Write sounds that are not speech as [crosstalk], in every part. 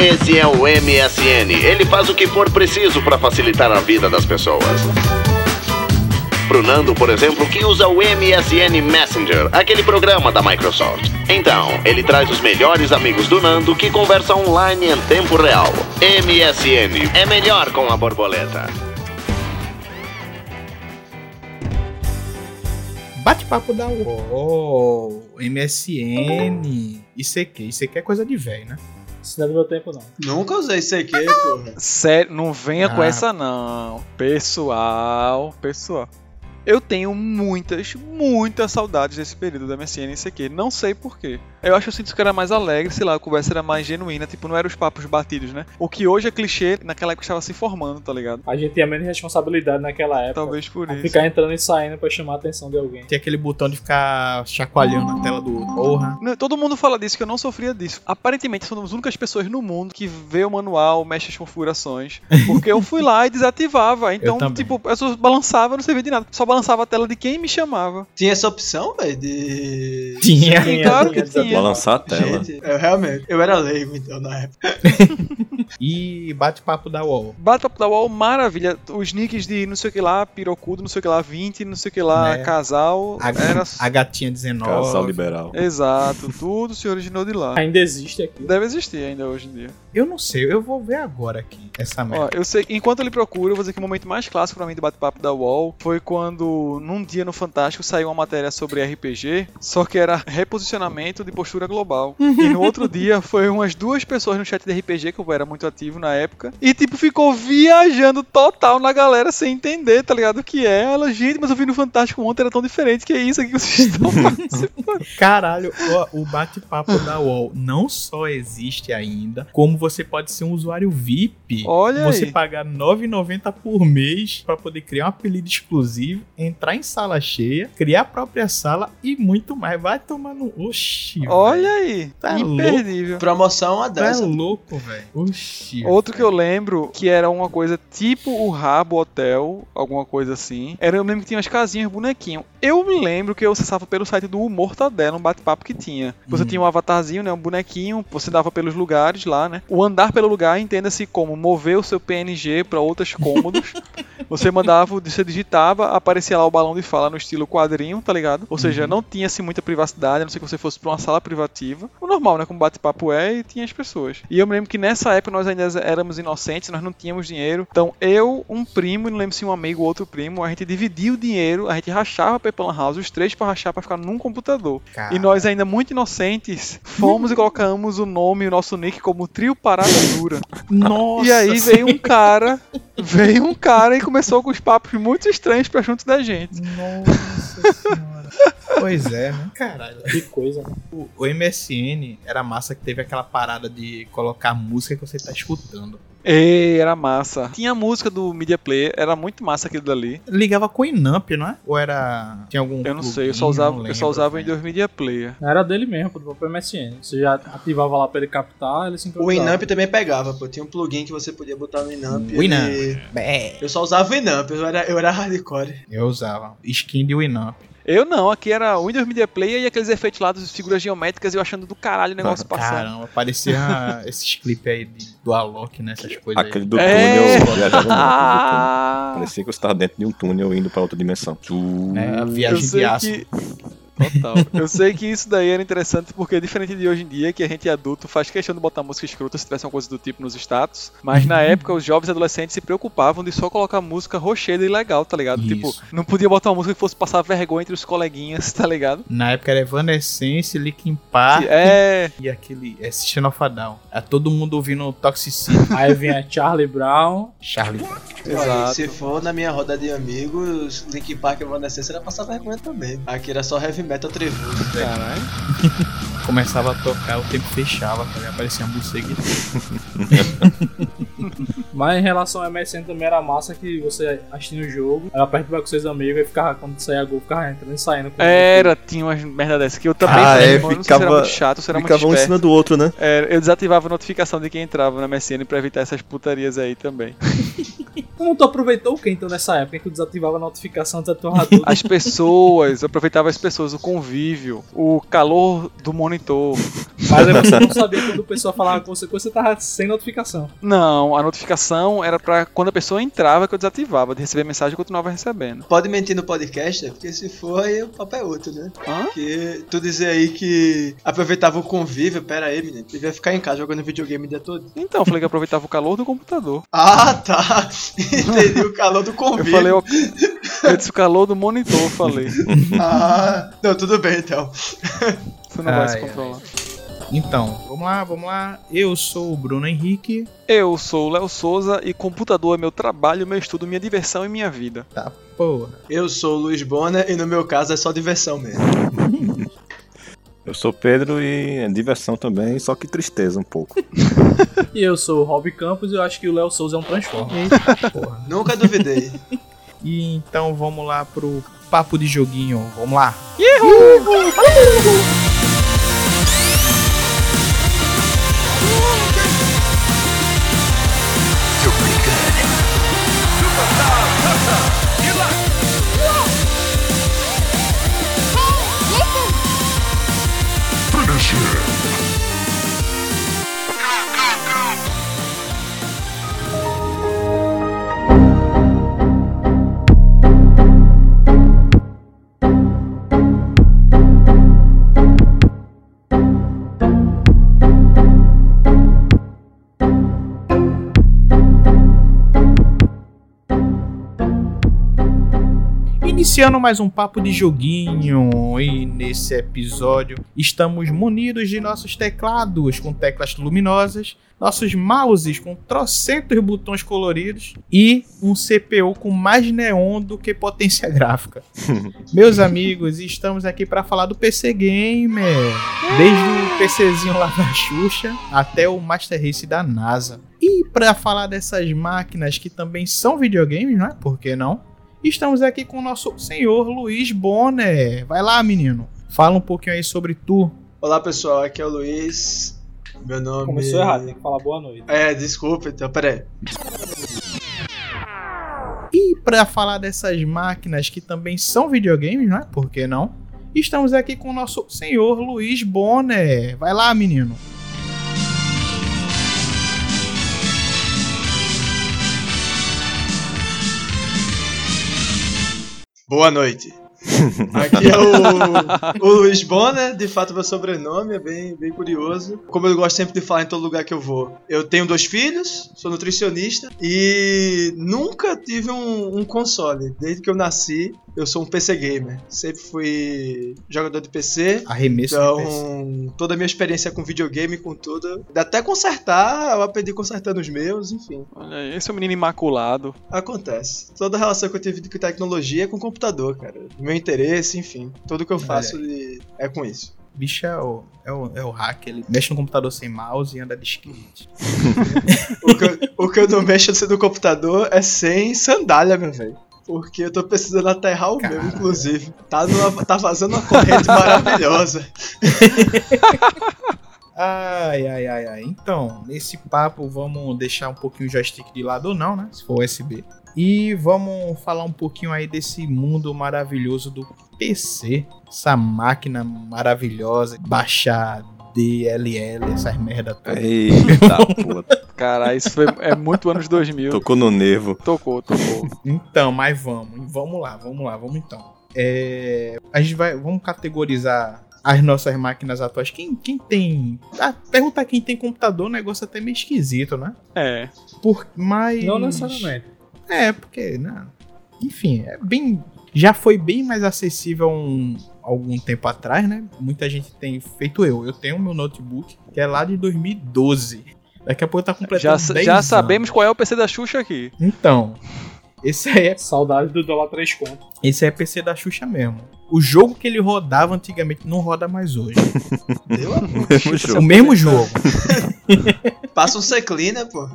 Esse é o MSN. Ele faz o que for preciso para facilitar a vida das pessoas. Pro Nando, por exemplo, que usa o MSN Messenger, aquele programa da Microsoft. Então, ele traz os melhores amigos do Nando que conversam online em tempo real. MSN é melhor com a borboleta. Bate-papo da UOL, MSN, ICQ. ICQ é coisa de velho, né? Isso não é do meu tempo, não. Nunca usei ICQ, porra. Sério, não venha com Ah. essa não. Pessoal, pessoal. Eu tenho muitas, muitas saudades desse período da MSN e ICQ. Não sei porquê. Eu acho que eu sinto que era mais alegre, sei lá, a conversa era mais genuína, tipo, não eram os papos batidos, né? O que hoje é clichê, naquela época estava se formando, tá ligado? A gente tinha menos responsabilidade naquela época. Talvez por isso. Ficar entrando e saindo pra chamar a atenção de alguém. Tem aquele botão de ficar chacoalhando na tela do outro. Porra. Não, Todo mundo fala disso, que eu não sofria disso. Aparentemente, somos as únicas pessoas no mundo que vê o manual, mexe as configurações. [laughs] Porque eu fui lá e desativava. Então, também. tipo, eu só balançava, não servia de nada. Só balançava a tela de quem me chamava. Tinha essa opção, velho, de... Tinha. Sim, claro que tinha. Balançar a [laughs] tela. Gente, eu realmente, eu era leigo, então, na época. [laughs] E bate-papo da UOL. Bate-papo da UOL, maravilha. Os nicks de não sei o que lá, pirocudo, não sei o que lá, 20, não sei o que lá, Né? casal. A, Era. a gatinha 19. Casal liberal. Exato, tudo se originou de lá. [laughs] Ainda existe aqui. Deve existir ainda hoje em dia. Eu não sei, eu vou ver agora aqui essa Ó, merda. eu sei, enquanto ele procura, eu vou dizer que o momento mais clássico pra mim do bate-papo da UOL foi quando, num dia no Fantástico, saiu uma matéria sobre RPG, só que era reposicionamento de postura global. e no outro [laughs] dia foi umas duas pessoas no chat de RPG, que eu era muito ativo na época, e tipo, ficou viajando total na galera sem entender, tá ligado? O que é. Ela, gente, mas eu vi no Fantástico ontem, era tão diferente, que é isso aqui que vocês estão [laughs] participando. Caralho, o, o bate-papo da UOL não só existe ainda, como você pode ser um usuário VIP. Olha você aí. pagar R$ 9,90 por mês pra poder criar um apelido exclusivo, entrar em sala cheia, criar a própria sala e muito mais. Vai tomar no. Oxi. Olha aí, Tá imperdível. Promoção uma Tu é dessa. louco, velho. Oxi. Outro que eu lembro que era uma coisa tipo o Rabo Hotel, alguma coisa assim. Era, eu lembro que tinha umas casinhas, bonequinho. Eu me lembro que eu acessava pelo site do Mortadela, um bate-papo que tinha. Você Hum. tinha um avatarzinho, né, um bonequinho, você dava pelos lugares lá, né? O andar pelo lugar entenda-se como mover o seu PNG para outros cômodos. [laughs] você mandava, você digitava, aparecia lá o balão de fala no estilo quadrinho, tá ligado? Ou seja, não tinha assim muita privacidade, a não ser que você fosse pra uma sala privativa. O normal, né, como bate-papo é, e tinha as pessoas. E eu me lembro que nessa época nós ainda éramos inocentes, nós não tínhamos dinheiro. Então eu, um primo, e não lembro se um amigo ou outro primo, a gente dividia o dinheiro, a gente rachava pra ir pra Lan House, os três pra rachar pra ficar num computador. Cara. E nós ainda muito inocentes, fomos e colocamos o nome, o nosso nick como Trio Parada Dura. Nossa. E aí veio um cara, veio um cara e começou com os papos muito estranhos pra junto da gente. Nossa senhora. Pois é, né? Caralho. Que coisa, né? O, o MSN era massa que teve aquela parada de colocar a música que você tá escutando. Ei, era massa. Tinha a música do Media Player, era muito massa aquilo dali. Ligava com o Inamp, não é? Ou era. Tinha algum. Eu não sei, eu só usava, Não eu só lembro, usava o. Windows Media Player. Era dele mesmo, do próprio MSN. Você já ativava lá pra ele captar, ele O sincronizava. Winamp também pegava, pô. Tinha um plugin que você podia botar no Winamp. Winamp. ele- Bé. Eu só usava o Winamp, eu era, eu era hardcore. Eu usava. Skin de Winamp. Eu não, aqui era o Windows Media Player e aqueles efeitos lá das figuras geométricas e eu achando do caralho o negócio passando. Caramba, parecia [laughs] esses clipes aí de- do Alok, né? Essas coisas Aquele aí. do É. túnel, viajava muito. [laughs] Parecia que você estava dentro de um túnel indo pra outra dimensão. É, a eu viagem de aço. que. Total. [laughs] Eu sei que isso daí era interessante porque é diferente de hoje em dia, que a gente adulto faz questão de botar música escrota se tivesse uma coisa do tipo nos status. Mas na época os jovens e adolescentes se preocupavam de só colocar música rocheira e legal, tá ligado? Isso. Tipo, não podia botar uma música que fosse passar vergonha entre os coleguinhas, tá ligado? Na época era Evanescence, Linkin Park É. e aquele é System of a Down. É todo mundo ouvindo Toxicity, [laughs] Aí vinha Charlie Brown. Charlie. Olha, Exato. se for na minha roda de amigos, Link Park e Evanescence era passar vergonha também. Aqui era só heavy metal trevoso. Caralho. [laughs] Começava a tocar, o tempo fechava, ligado? Aparecia uma morcega. [laughs] Mas em relação ao MSN também era massa que você assistindo o jogo, era perto com seus amigos e ficava, quando saía gol, ficava entrando e saindo. com Era, tinha umas merda dessa que eu também Ah, falei, é, mano, não sei se era ficava- muito chato, se era muito Ficava um em cima do outro, né? É, eu desativava a notificação de quem entrava na MSN pra evitar essas putarias aí também. [laughs] Como tu aproveitou o que então nessa época que tu desativava a notificação, desativava tudo? [laughs] As pessoas, eu aproveitava as pessoas, o convívio, o calor do monitor. Mas aí [laughs] você não sabia quando o pessoal falava com você você tava sem notificação. Não, a notificação era pra quando a pessoa entrava que eu desativava, de receber mensagem eu continuava recebendo. Pode mentir no podcast, né? Porque se for, aí o papo é outro, né? Hã? Porque tu dizer aí que aproveitava o convívio, pera aí, menino. Devia ficar em casa jogando videogame o dia todo. Então, eu falei que aproveitava o calor do computador. Ah, tá. [laughs] Entendi o calor do Eu convívio. falei, ó, eu disse o calor do monitor, eu falei. [laughs] Ah, não, tudo bem então. Você não vai se Ai, ai. controlar. Então, vamos lá, vamos lá. Eu sou o Bruno Henrique. Eu sou o Léo Souza e computador é meu trabalho, meu estudo, minha diversão e minha vida. Tá, porra. Eu sou o Luiz Bonner e no meu caso é só diversão mesmo. [laughs] Eu sou Pedro e é diversão também, só que tristeza um pouco. [laughs] E eu sou o Rob Campos e eu acho que o Léo Souza é um Transformer. Eita porra. Nunca duvidei. [laughs] E então vamos lá pro papo de joguinho. Vamos lá. future. Iniciando mais um papo de joguinho e nesse episódio estamos munidos de nossos teclados com teclas luminosas, nossos mouses com trocentos botões coloridos e um CPU com mais neon do que potência gráfica. [laughs] Meus amigos, estamos aqui para falar do PC Gamer, desde o PCzinho lá da Xuxa até o Master Race da NASA. E para falar dessas máquinas que também são videogames, não é? Por que não? Estamos aqui com o nosso senhor Luiz Bonner. Vai lá, menino. Fala um pouquinho aí sobre tu. Olá pessoal, aqui é o Luiz. Meu nome. Começou errado, tem que falar boa noite. É, desculpa então, peraí. E para falar dessas máquinas que também são videogames, não é? Por que não? Estamos aqui com o nosso senhor Luiz Bonner. Vai lá, menino. Boa noite. Aqui é o, o Luiz Bonner, de fato meu sobrenome é bem, bem curioso. Como eu gosto sempre de falar em todo lugar que eu vou. Eu tenho dois filhos, sou nutricionista e nunca tive um, um console. Desde que eu nasci, eu sou um PC gamer. Sempre fui jogador de PC. Arremesso de PC. Então, toda a minha experiência com videogame, com tudo. Até consertar, eu aprendi consertando os meus, enfim. Olha aí, esse é o menino imaculado. Acontece. Toda a relação que eu tive com tecnologia é com computador, cara. Meu interesse, enfim. Tudo que eu faço é com isso. Bicho é o, é, o, é o hack, ele mexe no computador sem mouse e anda de skate. [laughs] O que, eu, o que eu não mexo no computador é sem sandália, meu velho. Porque eu tô precisando aterrar o meu, Cara. inclusive. Tá, numa- tá vazando uma corrente [laughs] maravilhosa. [laughs] Ai, ai, ai, ai. Então, nesse papo, vamos deixar um pouquinho o joystick de lado ou não, né? Se for USB. E vamos falar um pouquinho aí desse mundo maravilhoso do PC. Essa máquina maravilhosa, baixar DLL, essas merda todas. Eita, [laughs] puta. Cara, isso foi, é muito anos 2000. Tocou no nervo. Tocou, tocou. Então, mas vamos, vamos lá, vamos lá, vamos então. É, a gente vai, vamos categorizar as nossas máquinas atuais. Quem, quem tem, ah, perguntar quem tem computador, o negócio é até meio esquisito, né? É. Por, mas Não necessariamente. É, porque, né? Enfim, é bem. Já foi bem mais acessível um, algum tempo atrás, né? Muita gente tem feito eu. Eu tenho meu notebook, que é lá de 2012. Daqui a pouco tá Já, completando 10 já anos. sabemos qual é o PC da Xuxa aqui. Então, esse aí, é, Saudade do dólar 3 conto. esse é PC da Xuxa mesmo. O jogo que ele rodava antigamente não roda mais hoje. Deu a Mesmo o jogo. mesmo jogo. [laughs] Passa um C-Cleaner, pô.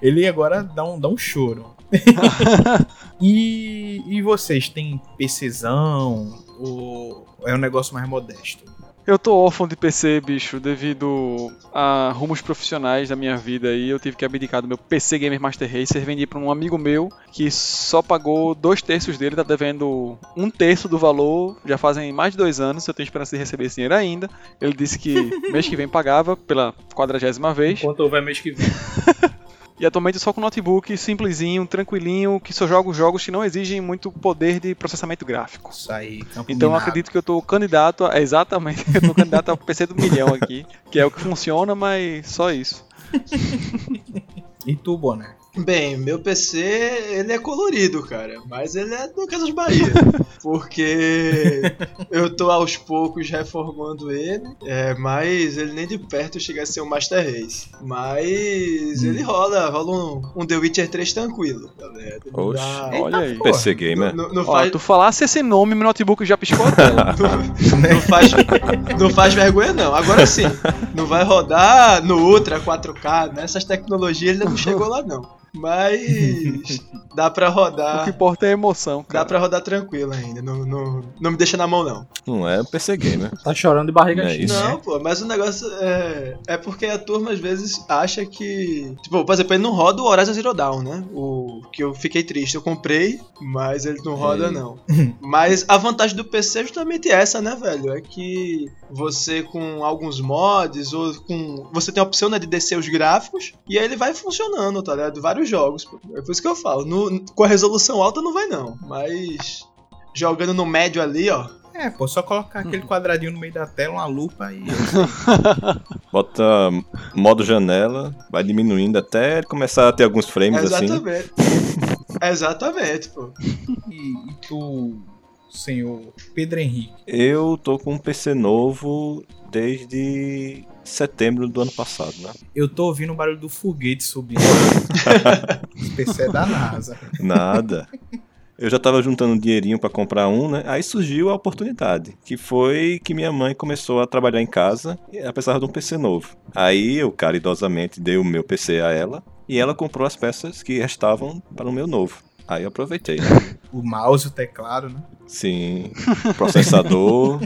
Ele agora dá um, dá um choro. [laughs] e, e vocês, têm PCzão? Ou é um negócio mais modesto? Eu tô órfão de PC, bicho, devido a rumos profissionais da minha vida e eu tive que abdicar do meu PC Gamer Master Racer, vendi pra um amigo meu que só pagou dois terços dele, tá devendo um terço do valor, já fazem mais de dois anos, eu tenho esperança de receber esse dinheiro ainda. Ele disse que [laughs] mês que vem pagava pela quadragésima vez. Enquanto houver mês que vem. [laughs] E atualmente só com notebook simplesinho, tranquilinho, que só jogo jogos que não exigem muito poder de processamento gráfico. Isso aí, Então acredito que eu tô candidato a. Exatamente, [laughs] eu tô candidato ao PC do milhão aqui. Que é o que funciona, mas só isso. [laughs] E tu, Boné? Bem, meu PC, ele é colorido, cara, mas ele é do Casas Bahia. [laughs] Porque eu tô aos poucos reformando ele, é, mas ele nem de perto chega a ser um Master Race. Mas ele rola, rola um, um The Witcher 3 tranquilo, tá? Não Oxe, dá- Olha aí. porra. PC Gamer. Não, não Ó, faz, tu falasse esse nome, meu notebook já piscou a tela. [laughs] não, faz, não faz vergonha, não. Agora sim, não vai rodar no Ultra 4K, nessas tecnologias ele não chegou lá, não. Mas [laughs] dá pra o que rodar. importa é a emoção, Dá cara. pra rodar tranquilo ainda. Não, não, não me deixa na mão, não. Não é PC Gamer. Tá chorando de barriga É cheia. isso. Não, pô, mas o negócio é. É porque a turma às vezes acha que. Tipo, por exemplo, ele não roda o Horizon Zero Dawn, né? O que eu fiquei triste. Eu comprei, mas ele não roda, Ei. não. [laughs] mas a vantagem do PC é justamente essa, né, velho? É que você com alguns mods ou com. Você tem a opção né, de descer os gráficos e aí ele vai funcionando, tá ligado? Vários jogos. pô. É por isso que eu falo. no- com a resolução alta não vai, não. Mas. Jogando no médio ali, ó. É, pô, só colocar aquele quadradinho no meio da tela, uma lupa e. [laughs] Bota modo janela, vai diminuindo até ele começar a ter alguns frames assim. Exatamente. [laughs] Exatamente, pô. E, e tu, senhor Pedro Henrique? Eu tô com um PC novo desde setembro do ano passado, né? Eu tô ouvindo o barulho do foguete subindo. [laughs] PC é da NASA. Nada. Eu já tava juntando um dinheirinho pra comprar um, né? Aí surgiu a oportunidade, que foi que minha mãe começou a trabalhar em casa, precisava de um PC novo. Aí eu caridosamente dei o meu PC a ela, e ela comprou as peças que restavam para o meu novo. Aí eu aproveitei. O mouse, o teclado, né? Sim, processador,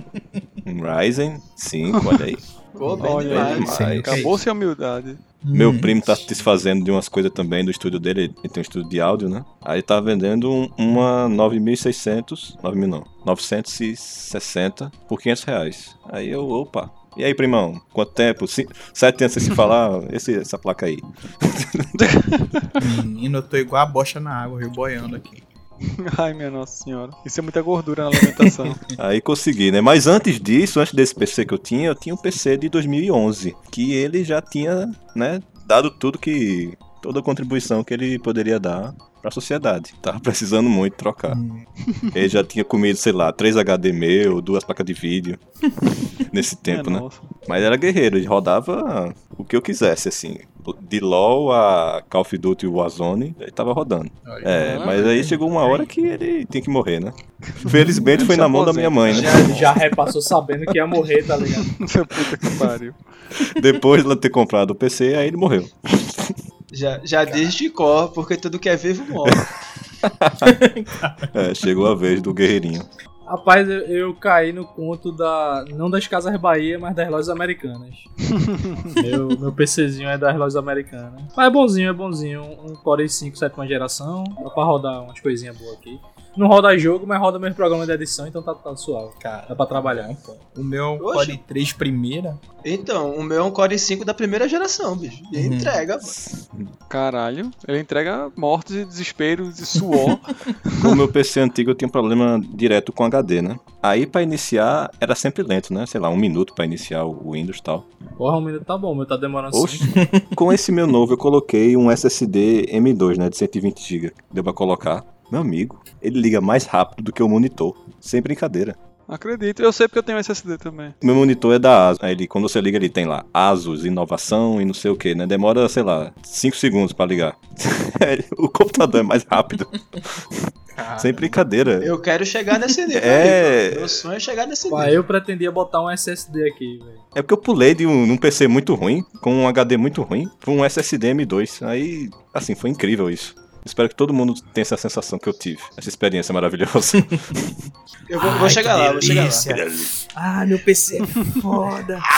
um Ryzen 5, olha aí. Pô, bem Olha demais. Mas Acabou-se a humildade. Meu Hum, primo tá se desfazendo de umas coisas também do estúdio dele, ele tem um estúdio de áudio, né? Aí tá vendendo um- uma 9600, 9000 não, 960 por 500 reais. Aí eu, opa. E aí, primão, quanto tempo? Ci- Sete anos sem se falar, [laughs] esse, essa placa aí. Menino, eu tô igual a bocha na água, viu? Boiando aqui. [laughs] Ai, minha nossa senhora. Isso é muita gordura na alimentação. [laughs] Aí consegui, né? Mas antes disso, antes desse PC que eu tinha, eu tinha um PC de 2011, que ele já tinha, né, dado tudo que toda a contribuição que ele poderia dar pra sociedade. Tava precisando muito trocar. Hum. Ele já tinha comido, sei lá, 3 HD meu, duas placas de vídeo [laughs] nesse tempo, Minha né? nossa. Mas era guerreiro, ele rodava o que eu quisesse, assim. De LoL a Call of Duty e Warzone, ele tava rodando. É, Ah, mas aí chegou uma hora que ele tinha que morrer, né? [laughs] Felizmente foi na mão da minha mãe, né? Já, já repassou sabendo que ia morrer, tá ligado? [laughs] Puta que pariu. Depois de ela ter comprado o PC, aí ele morreu. Já, já diz de cor, porque tudo que é vivo morre. [laughs] É, chegou a vez do guerreirinho. Rapaz, eu, eu caí no conto da. Não das Casas Bahia, mas das lojas americanas. [laughs] meu, meu PCzinho é das lojas americanas. Mas é bonzinho, é bonzinho. Um Core i5 sétima geração. Dá pra rodar umas coisinhas boas aqui. Não roda jogo, mas roda mesmo programa de edição, então tá, tá suave. Cara, Dá pra trabalhar. o meu Oxe. Core 3 primeira. Então, o meu é um Core i5 da primeira geração, bicho. E Uhum. entrega, mano. Caralho. Ele entrega mortos e desesperos e suor. [laughs] Com o meu PC antigo eu tinha um problema direto com HD, né? Aí pra iniciar era sempre lento, né? Sei lá, um minuto pra iniciar o Windows e tal. Porra, o minuto tá bom, o meu tá demorando Oxe, com esse meu novo eu coloquei um SSD M2, né? De 120GB. Deu pra colocar. Meu amigo, ele liga mais rápido do que o monitor. Sem brincadeira. Acredito. Eu sei porque eu tenho SSD também. Meu monitor é da ASUS. Aí ele, quando você liga, ele tem lá ASUS, inovação e não sei o que, né? Demora, sei lá, 5 segundos pra ligar. [laughs] o computador é mais rápido. Cara, Sem brincadeira. Eu quero chegar nesse nível É. Meu sonho é chegar nesse nível. eu pretendia botar um SSD aqui, velho. É porque eu pulei de um, um PC muito ruim, com um HD muito ruim, pra um SSD M2. Aí, assim, foi incrível isso. Espero que todo mundo tenha essa sensação que eu tive. Essa experiência maravilhosa. [laughs] Eu vou, vou Ai, chegar que lá, vou chegar lá. Ah, meu PC é foda. [laughs]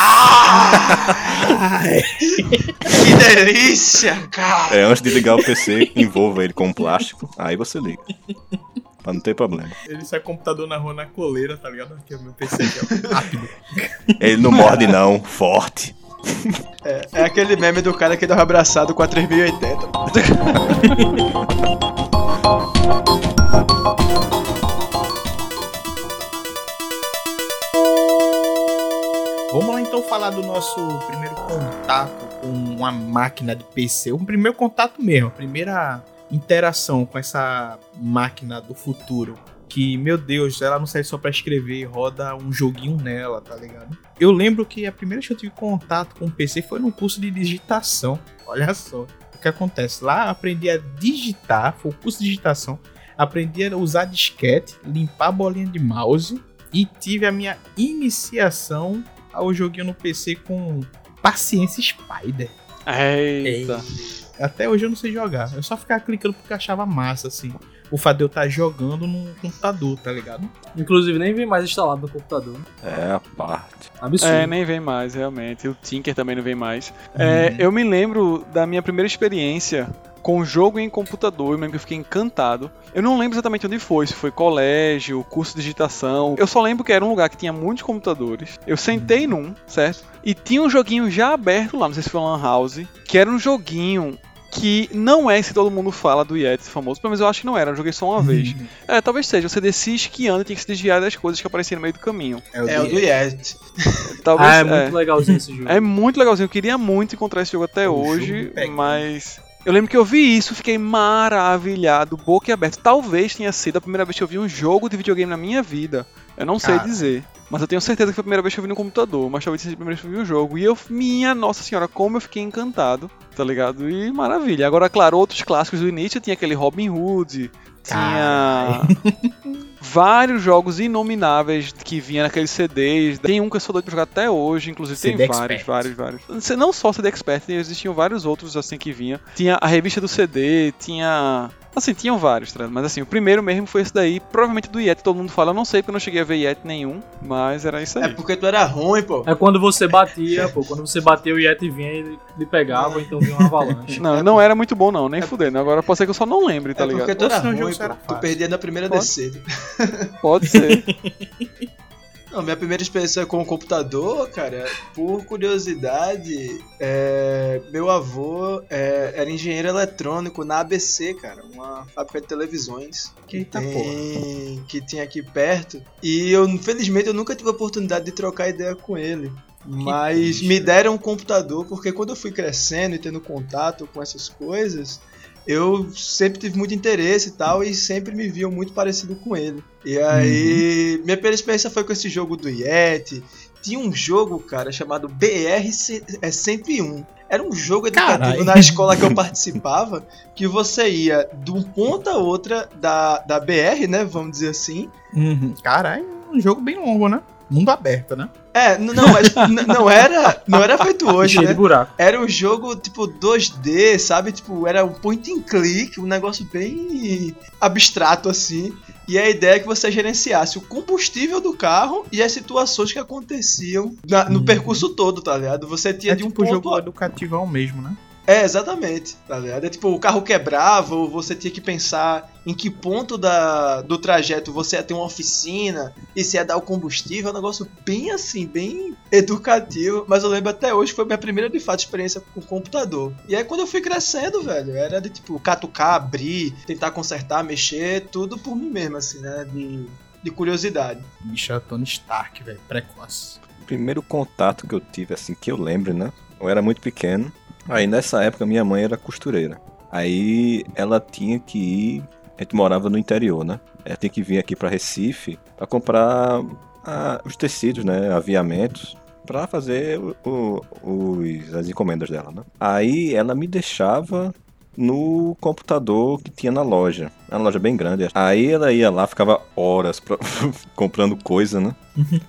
Ai. Que delícia, cara! É, antes de ligar o PC, envolva ele com um plástico, aí você liga. Pra não ter problema. Ele sai computador na rua na coleira, tá ligado? Aqui é o meu PC aqui, ó. Rápido. Ele não morde não, forte. É, é aquele meme do cara que dá um abraçado com a 3080. Vamos lá então falar do nosso primeiro contato com uma máquina de PC. Um primeiro contato mesmo, a primeira interação com essa máquina do futuro. Que, meu Deus, ela não serve só pra escrever, roda um joguinho nela, tá ligado? Eu lembro que a primeira vez que eu tive contato com o PC foi num curso de digitação. Olha só o que acontece. Lá eu aprendi a digitar, foi o curso de digitação. Aprendi a usar disquete, limpar a bolinha de mouse e tive a minha iniciação ao joguinho no PC com Paciência Spider. Eita. Até hoje eu não sei jogar. Eu só ficava clicando porque achava massa, assim. O fato de eu estar jogando num computador, tá ligado? Inclusive, nem vem mais instalado no computador. É a parte. Absurdo. É, nem vem mais, realmente. O Tinker também não vem mais. É, eu me lembro da minha primeira experiência com jogo em computador. Eu lembro que eu fiquei encantado. Eu não lembro exatamente onde foi, se foi colégio, curso de digitação. Eu só lembro que era um lugar que tinha muitos computadores. Eu sentei num, certo? E tinha um joguinho já aberto lá, não sei se foi Lan House, que era um joguinho que não é esse todo mundo fala do Yeti famoso, pelo menos eu acho que não era, eu joguei só uma vez. É, talvez seja, você descia esquiando e tinha que se desviar das coisas que apareciam no meio do caminho. o É o do Yeti. [laughs] Talvez, Ah, é é. muito legalzinho esse jogo. É muito legalzinho. Eu queria muito encontrar esse jogo até O hoje, jogo mas. Eu lembro que eu vi isso, fiquei maravilhado, boca aberta. Talvez tenha sido a primeira vez que eu vi um jogo de videogame na minha vida. Eu não sei dizer. Mas eu tenho certeza que foi a primeira vez que eu vi no computador. Mas talvez seja a primeira vez que eu vi um jogo. E eu, minha nossa senhora, como eu fiquei encantado, tá ligado? E maravilha. Agora, claro, outros clássicos do início tinha aquele Robin Hood. Tinha [laughs] vários jogos inomináveis que vinha naqueles CDs. Tem um que eu sou doido pra jogar até hoje, inclusive CD tem vários, Expert. vários, vários. Não só CD Expert, existiam vários outros assim que vinha. Tinha a revista do CD, tinha. Assim, tinham vários, tá? mas assim, o primeiro mesmo foi esse daí, provavelmente do Yeti, todo mundo fala, eu não sei porque eu não cheguei a ver Yeti nenhum, mas era isso É aí. porque tu era ruim, pô. É quando você batia, pô. Quando você bateu, o Yeti vinha e lhe pegava, então vinha uma avalanche. Não, não era muito bom não, nem fudendo. Agora pode ser que eu só não lembre, tá é porque ligado? tu era ruim, pô. Tu perdia na primeira Pode. descida. Pode ser. [laughs] Não, minha primeira experiência com o computador, cara, por curiosidade, é, meu avô é, era engenheiro eletrônico na ABC, cara, uma fábrica de televisões que Eita porra. que tinha aqui perto. E eu, infelizmente, eu nunca tive a oportunidade de trocar ideia com ele. Mas me deram um computador porque quando eu fui crescendo e tendo contato com essas coisas, eu sempre tive muito interesse e tal, e sempre me viam muito parecido com ele. E aí, minha primeira experiência foi com esse jogo do Yeti. Tinha um jogo, cara, chamado BR-101. Era um jogo educativo Caralho. na escola que eu participava, [laughs] que você ia de um ponto a outra da, da BR, né, vamos dizer assim, Uhum. Caralho, um jogo bem longo, né? Mundo aberto, né? É, não, mas não era, não era feito [laughs] hoje, Cheio né? de buraco. Era um jogo tipo 2D, sabe? Tipo, era um point and click, um negócio bem abstrato assim. E a ideia é que você gerenciasse o combustível do carro e as situações que aconteciam na- no Hum. percurso todo, tá ligado? Você tinha É de um tipo um ponto jogo a- educativão mesmo, né? É, exatamente, tá ligado? É tipo, o carro quebrava, ou você tinha que pensar em que ponto da, do trajeto você ia ter uma oficina, e se ia dar o combustível, é um negócio bem assim, bem educativo, mas eu lembro até hoje que foi minha primeira, de fato, experiência com computador. E aí quando eu fui crescendo, velho, era de tipo, catucar, abrir, tentar consertar, mexer, tudo por mim mesmo, assim, né, de, de curiosidade. Bicho é Tony Stark, velho. Precoce. primeiro contato que eu tive, assim, que eu lembro, né? Eu era muito pequeno. Aí nessa época minha mãe era costureira. Aí ela tinha que ir. A gente morava no interior, né? Ela tinha que vir aqui pra Recife pra comprar ah, os tecidos, né? Aviamentos. Pra fazer o- o- os, as encomendas dela, né? Aí ela me deixava no computador que tinha na loja. Era uma loja bem grande. Aí ela ia lá, ficava horas pra- [laughs] comprando coisa, né?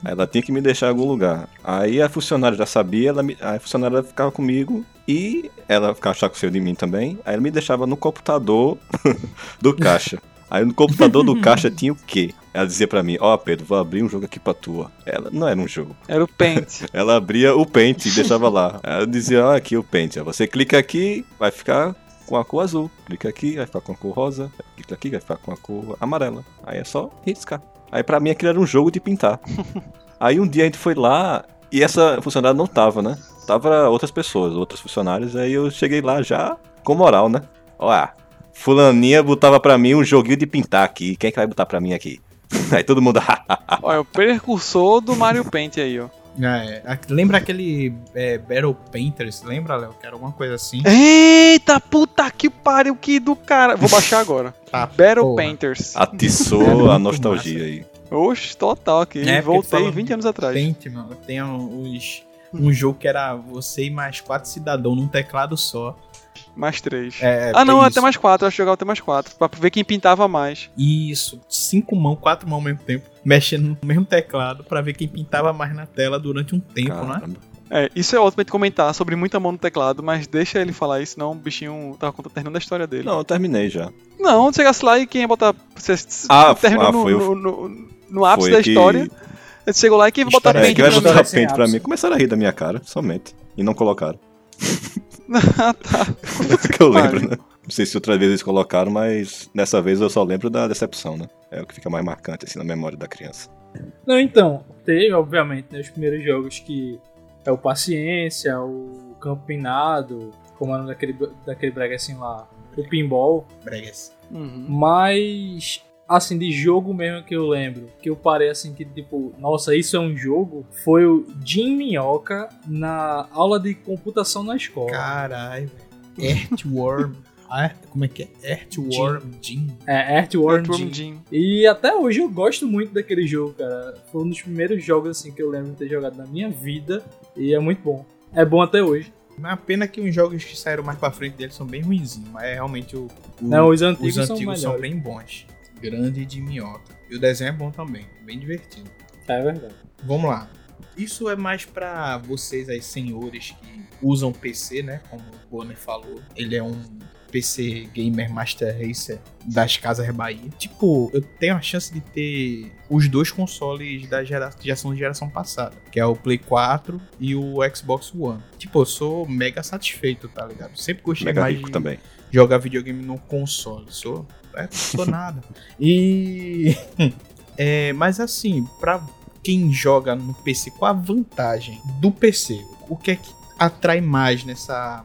Aí ela tinha que me deixar em algum lugar. Aí a funcionária já sabia, ela me- a funcionária ficava comigo E ela ficava chacoalhando de mim também. Aí ela me deixava no computador [laughs] do caixa. Aí no computador do caixa tinha o quê? Ela dizia pra mim, ó Pedro, vou abrir um jogo aqui pra tua. Ela não era um jogo. Era o Paint. [laughs] Ela abria o Paint e deixava lá. Ela dizia, ó, aqui o Paint. Aí você clica aqui, vai ficar com a cor azul. Clica aqui, vai ficar com a cor rosa. Clica aqui, vai ficar com a cor amarela. Aí é só riscar. Aí pra mim aquilo era um jogo de pintar. [laughs] Aí um dia a gente foi lá e essa funcionária não tava, né? Tava outras pessoas, outros funcionários. Aí eu cheguei lá já com moral, né? Ó, fulaninha botava pra mim um joguinho de pintar aqui. Quem é que vai botar pra mim aqui? [laughs] Aí todo mundo. [laughs] Olha, o precursor do Mario Paint aí, ó. É, a- lembra aquele é, Battle Painters? Lembra, Léo? Que era alguma coisa assim. Eita puta que pariu, que do cara. Vou baixar agora. Tá, Battle porra. Painters. Atiçou a nostalgia aí. Oxe, total aqui. É, Voltei falando 20 anos atrás. Paint, mano. Tem uns, um jogo que era você e mais quatro cidadãos num teclado só. Mais três. É, ah, não, até isso. mais quatro. Eu acho que jogava até mais quatro. Pra ver quem pintava mais. Isso, cinco mãos, quatro mãos ao mesmo tempo, mexendo no mesmo teclado pra ver quem pintava mais na tela durante um tempo, né? Caramba. É, isso é ótimo de comentar sobre muita mão no teclado, mas deixa ele falar isso, senão o bichinho tava contando terminando a história dele. Não, eu terminei já. Não, chegasse lá e quem ia botar. Você Ah, terminou ah, no, foi o- no, no, no ápice Foi da que- história. Você chegou lá e quem ia botar É, paint que vai pra mim? botar paint pra ápice. mim. Começaram a rir da minha cara, somente. E não colocaram. [laughs] ah, tá. É que eu lembro, né? Não sei se outra vez eles colocaram, mas dessa vez eu só lembro da decepção, né? É o que fica mais marcante, assim, na memória da criança. Não, então, teve, obviamente, né, os primeiros jogos que é o Paciência, o Campo Minado, como nome daquele, daquele brega assim lá, o Pinball, Bregas. Uhum. mas, assim, de jogo mesmo que eu lembro, que eu parei assim, que tipo, nossa, isso é um jogo, foi o Jim Minhoca na aula de computação na escola. Caralho, velho. Earthworm. [laughs] Ah, como é que é? Earthworm Jim. É, Earthworm Earthworm Jim. Jim. E até hoje eu gosto muito daquele jogo, cara. Foi um dos primeiros jogos assim que eu lembro de ter jogado na minha vida e é muito bom. É bom até hoje. Mas a pena que os jogos que saíram mais pra frente deles são bem ruinzinhos, mas é realmente o, o- Não, os antigos, os são antigos são, melhores. bem bons. Grande de minhota. E o desenho é bom também, bem divertido. É verdade. Vamos lá. Isso é mais pra vocês aí, senhores que usam PC, né? Como o Bonner falou. Ele é um PC Gamer Master Racer das Casas Bahia. Tipo, eu tenho a chance de ter os dois consoles da gera- geração de geração passada, que é o Play 4 e o Xbox One. Tipo, eu sou mega satisfeito, tá ligado? Sempre gostei Mega mais rico de também. jogar videogame no console. Sou, é, sou nada. [laughs] E. [laughs] é, mas assim, pra quem joga no PC, qual a vantagem do PC? O que é que atrai mais nessa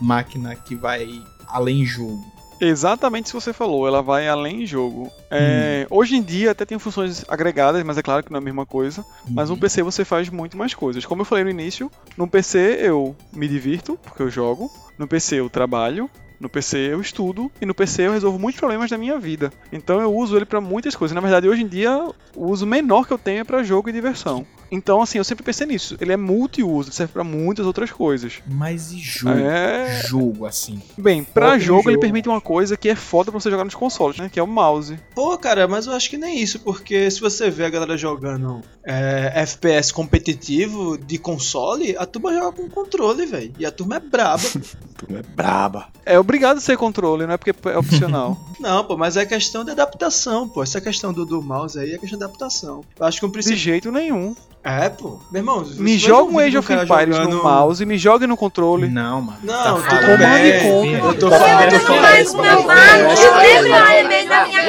máquina que vai além jogo? Exatamente isso que você falou, ela vai além jogo. É, Hoje em dia até tem funções agregadas, mas é claro que não é a mesma coisa. Mas no Uhum. PC você faz muito mais coisas. Como eu falei no início, no PC eu me divirto, porque eu jogo. No PC eu trabalho. No PC eu estudo e no PC eu resolvo muitos problemas da minha vida. Então eu uso ele pra muitas coisas. Na verdade, hoje em dia, o uso menor que eu tenho é pra jogo e diversão. Então, assim, eu sempre pensei nisso. Ele é multiuso, serve pra muitas outras coisas. Mas e jogo? É. Jogo, assim. Bem, pra Foca no jogo, ele jogo. permite uma coisa que é foda pra você jogar nos consoles, né? Que é o mouse. Pô, cara, mas eu acho que nem isso, porque se você vê a galera jogando é, FPS competitivo de console, a turma joga com controle, velho. E a turma é braba. [laughs] Tu é braba. É obrigado a ser controle, não é porque é opcional. [laughs] Não, pô, mas é questão de adaptação, pô. Essa questão do, do mouse aí é questão de adaptação. Eu acho que um De princípio. jeito nenhum. É, pô. Meu irmão, Me você joga um Age of Empires jogando- no mouse, me joga no controle. Não, mano. Não, Tá tudo falando e bem. Eu tô Eu falando. falando mas- mas- eu da minha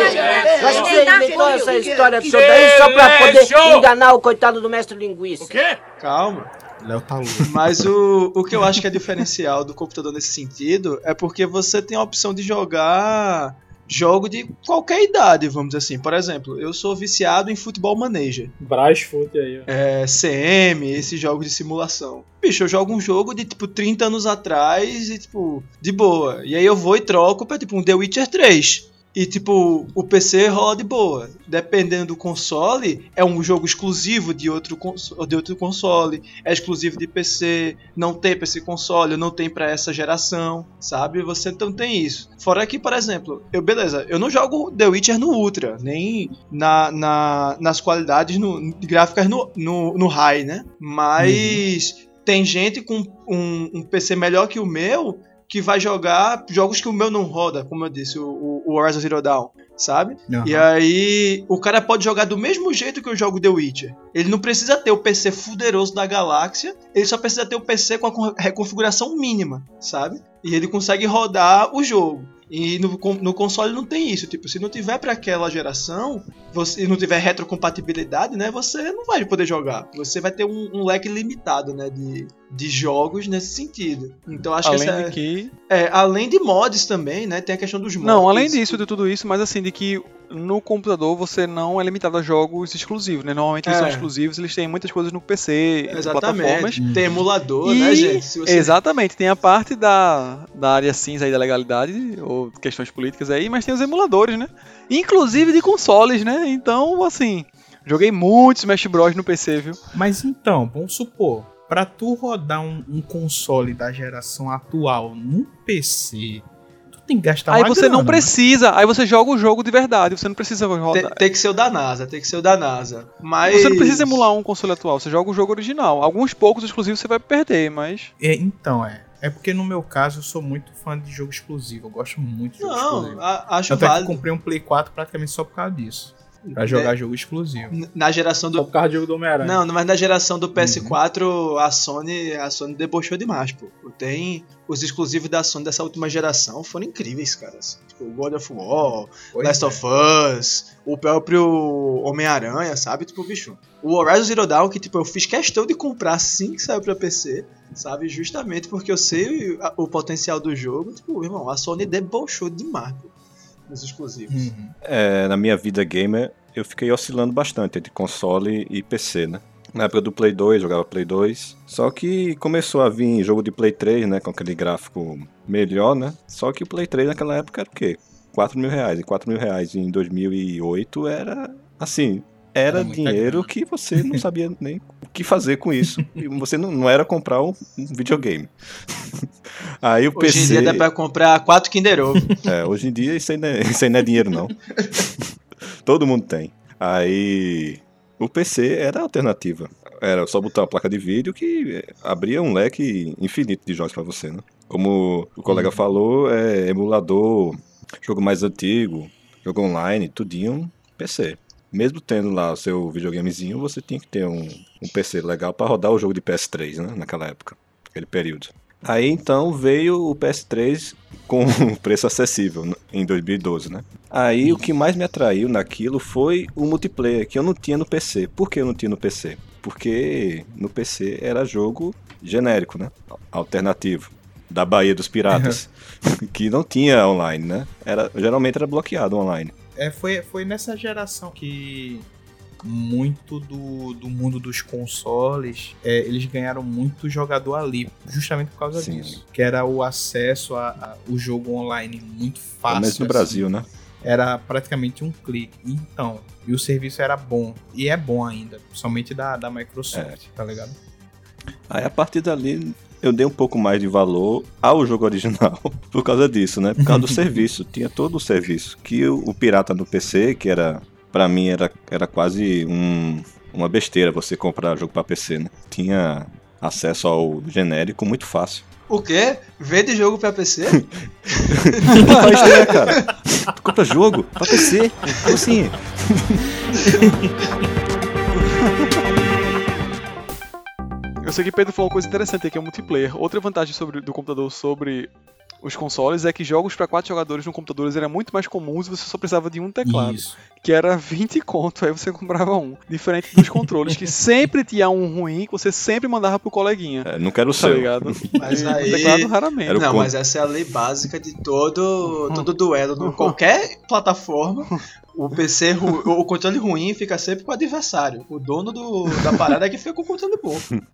Eu acho que galinha. você inventou essa história toda aí só pra poder enganar o coitado do mestre linguiça. Calma. Léo tá louco. Mas o, o que eu acho que é diferencial do computador nesse sentido é porque você tem a opção de jogar jogo de qualquer idade, vamos dizer assim. Por exemplo, eu sou viciado em futebol manager. Brasfoot aí, ó. É, CM, esses jogos de simulação. Bicho, eu jogo um jogo de tipo 30 anos atrás e tipo, de boa. E aí eu vou e troco pra tipo um The Witcher 3. E tipo, o PC rola de boa. Dependendo do console, é um jogo exclusivo de outro, de outro console, é exclusivo de PC, não tem pra esse console, não tem pra essa geração, sabe? Você então tem isso. Fora que, por exemplo, eu beleza, eu não jogo The Witcher no Ultra, nem na, na- nas qualidades no, gráficas no, no, no high, né? Mas tem gente com um, um PC melhor que o meu que vai jogar jogos que o meu não roda, como eu disse, o, o Horizon Zero Dawn, sabe? Aham. E aí o cara pode jogar do mesmo jeito que eu jogo The Witcher. Ele não precisa ter o PC fuderoso da galáxia, ele só precisa ter o PC com a con- reconfiguração mínima, sabe? E ele consegue rodar o jogo. E no, no console não tem isso, tipo, se não tiver pra aquela geração, você e não tiver retrocompatibilidade, né, você não vai poder jogar. Você vai ter um, um leque limitado, né, de, de jogos nesse sentido. Então acho Além que essa de é, que. é, além de mods também, né, tem a questão dos mods. Não, além disso, de tudo isso, mas assim, de que no computador você não é limitado a jogos exclusivos, né? Normalmente eles É. são exclusivos, eles têm muitas coisas no PC, em plataformas. Exatamente. Tem emulador, E- né, gente? Se você- Exatamente, tem a parte da, da área cinza aí da legalidade, ou questões políticas aí, mas tem os emuladores, né? Inclusive de consoles, né? Então, assim, joguei muito Smash Bros no PC, viu? Mas então, vamos supor, pra tu rodar um, um console da geração atual num PC, tu tem que gastar aí uma você grana, não mano. precisa, aí você joga o jogo de verdade, você não precisa Tem, rodar. tem que ser o da NASA, tem que ser o da NASA. Mas. Você não precisa emular um console atual, você joga o jogo original. Alguns poucos exclusivos você vai perder, mas. É, então, é. É porque no meu caso eu sou muito fã de jogo exclusivo. Eu gosto muito de jogo Não, exclusivo. a- acho Tanto é que eu válido. comprei um Play 4 praticamente só por causa disso. Pra jogar jogo exclusivo. Na geração Só do. por causa do jogo do Homem-Aranha. Não, mas na geração do PS4, a Sony, a Sony debochou demais, pô. Tem os exclusivos da Sony dessa última geração foram incríveis, cara. assim. Tipo, God of War, Pois Last é. of Us, o próprio Homem-Aranha, sabe? Tipo, bicho. O Horizon Zero Dawn, que tipo, eu fiz questão de comprar assim que saiu pra PC, sabe? Justamente porque eu sei a- o potencial do jogo. Tipo, irmão, a Sony debochou demais, pô, nos exclusivos. Uhum. É, na minha vida gamer, eu fiquei oscilando bastante entre console e PC, né? Na época do Play 2, jogava Play 2. Só que começou a vir jogo de Play 3, né? Com aquele gráfico melhor, né? Só que o Play 3 naquela época era o quê? 4 mil reais. E 4 mil reais em 2008 era, assim, era Era dinheiro grana. que você não sabia nem o que fazer com isso. E você não, não era comprar um, um videogame. [laughs] Aí o PC... Hoje em dia dá pra comprar 4 Kinder Ovo. [laughs] É, hoje em dia isso aí não é, isso aí não é dinheiro, não. [laughs] Todo mundo tem. Aí o PC era a alternativa. Era só botar uma placa de vídeo que abria um leque infinito de jogos pra você, né? Como o colega falou, é emulador, jogo mais antigo, jogo online, tudinho PC. Mesmo tendo lá o seu videogamezinho, você tinha que ter um, um PC legal pra rodar o jogo de PS3, né? Naquela época, naquele período. Aí então veio o PS3 com um [laughs] preço acessível né, em 2012, né? Aí o que mais me atraiu naquilo foi o multiplayer, que eu não tinha no PC. Por que eu não tinha no PC? Porque no PC era jogo genérico, né? Alternativo. Da Bahia dos Piratas. [laughs] que não tinha online, né? Era, geralmente era bloqueado online. É, foi, foi nessa geração que muito do, do mundo dos consoles, é, eles ganharam muito jogador ali, justamente por causa Sim. disso. Que era o acesso a, a- o jogo online muito Pelo fácil. menos no assim. Brasil, né? Era praticamente um clique. Então, e o serviço era bom. E é bom ainda, somente da, da Microsoft, tá ligado? Aí a partir dali eu dei um pouco mais de valor ao jogo original [laughs] por causa disso, né? Por causa do [laughs] serviço. Tinha todo o serviço. Que o, o pirata no PC, que era. Pra mim era, era quase um, uma besteira você comprar jogo pra PC, né? Tinha acesso ao genérico muito fácil. O quê? Vende jogo pra PC? [laughs] Não faz isso, né, cara? Tu compra jogo pra PC. Como assim? Eu sei que Pedro falou uma coisa interessante aqui, é o multiplayer. Outra vantagem sobre, do computador sobre os consoles é que jogos para quatro jogadores no computador eram muito mais comuns e você só precisava de um teclado. Isso. Que era 20 conto, aí você comprava um. Diferente dos controles, que sempre tinha um ruim que você sempre mandava pro coleguinha. É, não quero o Tá seu. ligado? [laughs] Mas E aí- O teclado raramente. Era o Não, mas essa é a lei básica de todo, todo duelo. No qualquer plataforma, o PC, ru- o controle ruim fica sempre com o adversário. O dono do, da parada é que fica com o controle bom. [laughs]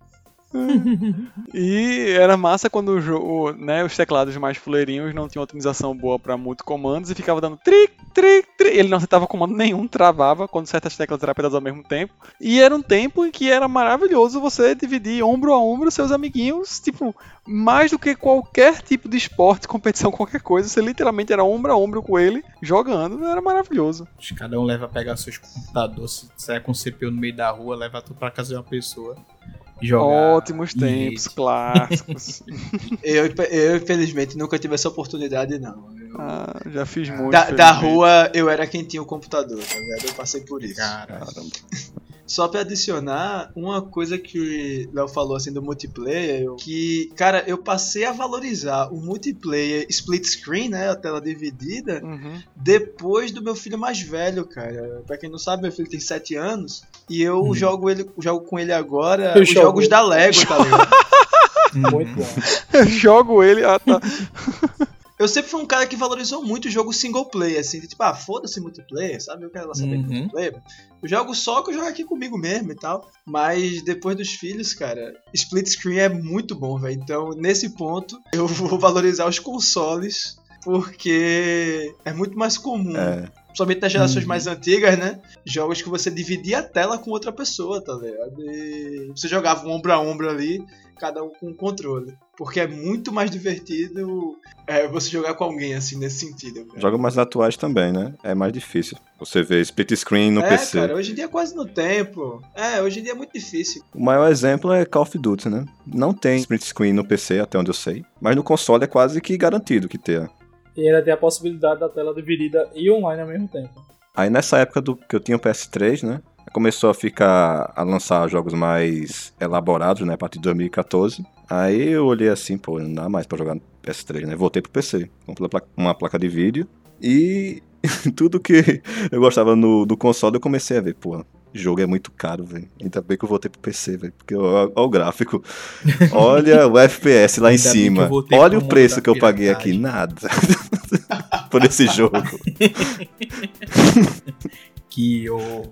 [laughs] E era massa quando o jogo, né, os teclados mais fuleirinhos não tinham otimização boa para muitos comandos e ficava dando tric, tric, tric. Ele não acertava comando nenhum, travava quando certas teclas eram apertadas ao mesmo tempo. E era um tempo em que era maravilhoso você dividir ombro a ombro seus amiguinhos, tipo, mais do que qualquer tipo de esporte, [laughs] competição, qualquer coisa. Você literalmente era ombro a ombro com ele, jogando. Era maravilhoso. Cada um leva a pegar seus computadores, se sair com CPU no meio da rua, leva tudo pra casa de uma pessoa. Jogar. Ótimos e tempos, rede. [laughs] clássicos. Eu, eu, infelizmente, nunca tive essa oportunidade, não. Eu- Ah, já fiz muito. da, da rua, eu era quem tinha o computador, tá ligado? Eu passei por isso. Caralho. Só pra adicionar, uma coisa que o Léo falou assim do multiplayer, que, cara, eu passei a valorizar o multiplayer split screen, né, a tela dividida, Uhum. depois do meu filho mais velho, cara. Pra quem não sabe, meu filho tem 7 anos e eu Hum. jogo ele, jogo com ele agora Eu os jogo. jogos da Lego, tá ligado? [laughs] Muito bom. Eu jogo ele. Ah, tá. [laughs] Eu sempre fui um cara que valorizou muito o jogo single player, assim, de tipo, ah, foda-se multiplayer, sabe? Eu quero lá saber Uhum. multiplayer. Eu jogo só que eu jogo aqui comigo mesmo e tal. Mas depois dos filhos, cara, split screen é muito bom, velho. Então, nesse ponto, eu vou valorizar os consoles. Porque é muito mais comum, É, principalmente nas gerações Uhum. mais antigas, né? Jogos que você dividia a tela com outra pessoa, tá ligado? E você jogava um ombro a ombro ali, cada um com um controle. Porque é muito mais divertido é, você jogar com alguém assim nesse sentido. Cara. jogos mais atuais também, né? É mais difícil. Você vê split screen no é, PC. cara, hoje em dia quase no tempo. É, hoje em dia é muito difícil. O maior exemplo é Call of Duty, né? Não tem split screen no PC, até onde eu sei. Mas no console é quase que garantido que tenha. E ainda tem a possibilidade da tela dividida e online ao mesmo tempo. Aí nessa época do que eu tinha o PS3, né? Começou a ficar a lançar jogos mais elaborados, né? A partir de 2014. Aí eu olhei assim, pô, não dá mais pra jogar no PS3, né? Voltei pro PC, comprei uma placa de vídeo e [laughs] tudo que eu gostava no, do console eu comecei a ver, pô, jogo é muito caro, velho. Ainda bem que eu voltei pro PC, velho, porque ó o gráfico. Olha o FPS lá em cima. Olha o preço que eu paguei aqui, nada. [laughs] Por esse jogo. [laughs] Que o.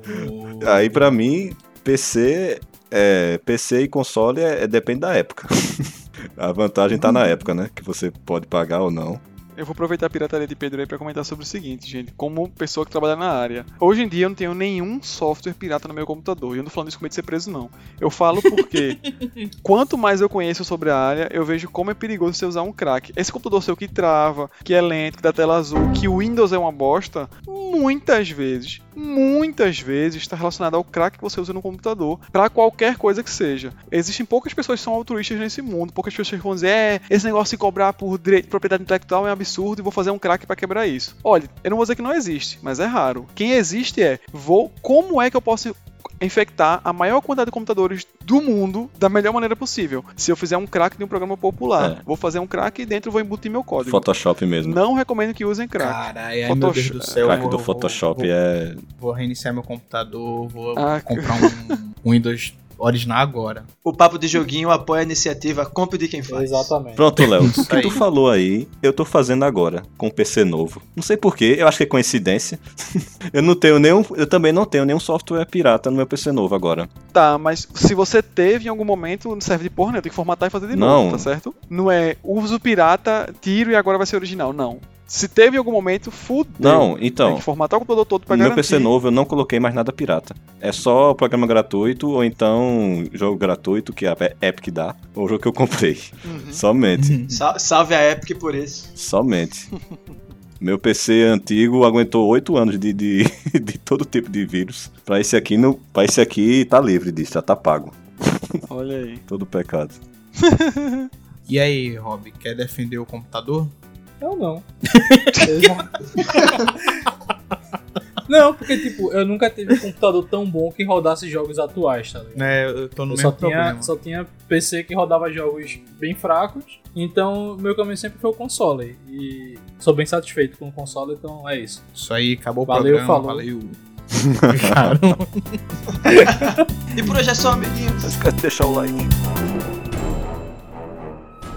Aí pra mim, PC, é, PC e console é, é- depende da época. [laughs] A vantagem tá na época, né? Que você pode pagar ou não. Eu vou aproveitar a pirataria de Pedro aí pra comentar sobre o seguinte, gente. Como pessoa que trabalha na área. Hoje em dia eu não tenho nenhum software pirata no meu computador. E eu não tô falando isso com medo de ser preso, não. Eu falo porque [laughs] quanto mais eu conheço sobre a área, eu vejo como é perigoso você usar um crack. Esse computador seu que trava, que é lento, que dá tela azul, que o Windows é uma bosta, muitas vezes, muitas vezes está relacionado ao crack que você usa no computador pra qualquer coisa que seja. Existem poucas pessoas que são altruístas nesse mundo, poucas pessoas que vão dizer, é, esse negócio de cobrar por direito de propriedade intelectual é um absurdo e vou fazer um crack pra quebrar isso. Olha, eu não vou dizer que não existe, mas é raro. Quem existe é, vou, como é que eu posso infectar a maior quantidade de computadores do mundo da melhor maneira possível. Se eu fizer um crack de um programa popular, É. vou fazer um crack e dentro vou embutir meu código. Photoshop mesmo. Não recomendo que usem crack. Caralho, ai, meu Deus do Photoshop- céu. crack vou- do vou- Photoshop vou, é. Vou reiniciar meu computador, vou Ah, comprar um, um Windows original agora. O Papo de Joguinho apoia a iniciativa Compre de quem faz. Exatamente. Pronto, Léo. [laughs] O que tu falou aí, eu tô fazendo agora, com o PC novo. Não sei porquê, eu acho que é coincidência. [laughs] eu não tenho nenhum. Eu também não tenho nenhum software pirata no meu PC novo agora. Tá, mas se você teve em algum momento, não serve de porra, né? Tem que formatar e fazer de Não. novo, tá certo? Não é uso pirata, tiro e agora vai ser original. Não. Se teve em algum momento, fudeu. Não, Tem então. que formatar o computador todo pra No meu garantir. PC novo eu não coloquei mais nada pirata. É só programa gratuito ou então jogo gratuito que a Epic dá, ou jogo que eu comprei. Uhum. Somente. Sa- Salve a Epic por isso. Somente. [laughs] Meu PC antigo aguentou 8 anos de, de, [laughs] de todo tipo de vírus. Pra esse aqui, no, pra esse aqui tá livre disso, já tá pago. Olha aí. Todo pecado. [laughs] E aí, Rob, quer defender o computador? Eu não. [laughs] Não, porque tipo, eu nunca tive um computador tão bom que rodasse jogos atuais, tá ligado? É, eu tô no Eu mesmo só tinha, problema. só tinha PC que rodava jogos bem fracos, então meu caminho sempre foi o console. E sou bem satisfeito com o console, então é isso. Isso aí, acabou o Valeu, programa, falou. valeu. [laughs] E por hoje é só, amiguinhos. Esquece de deixar o like.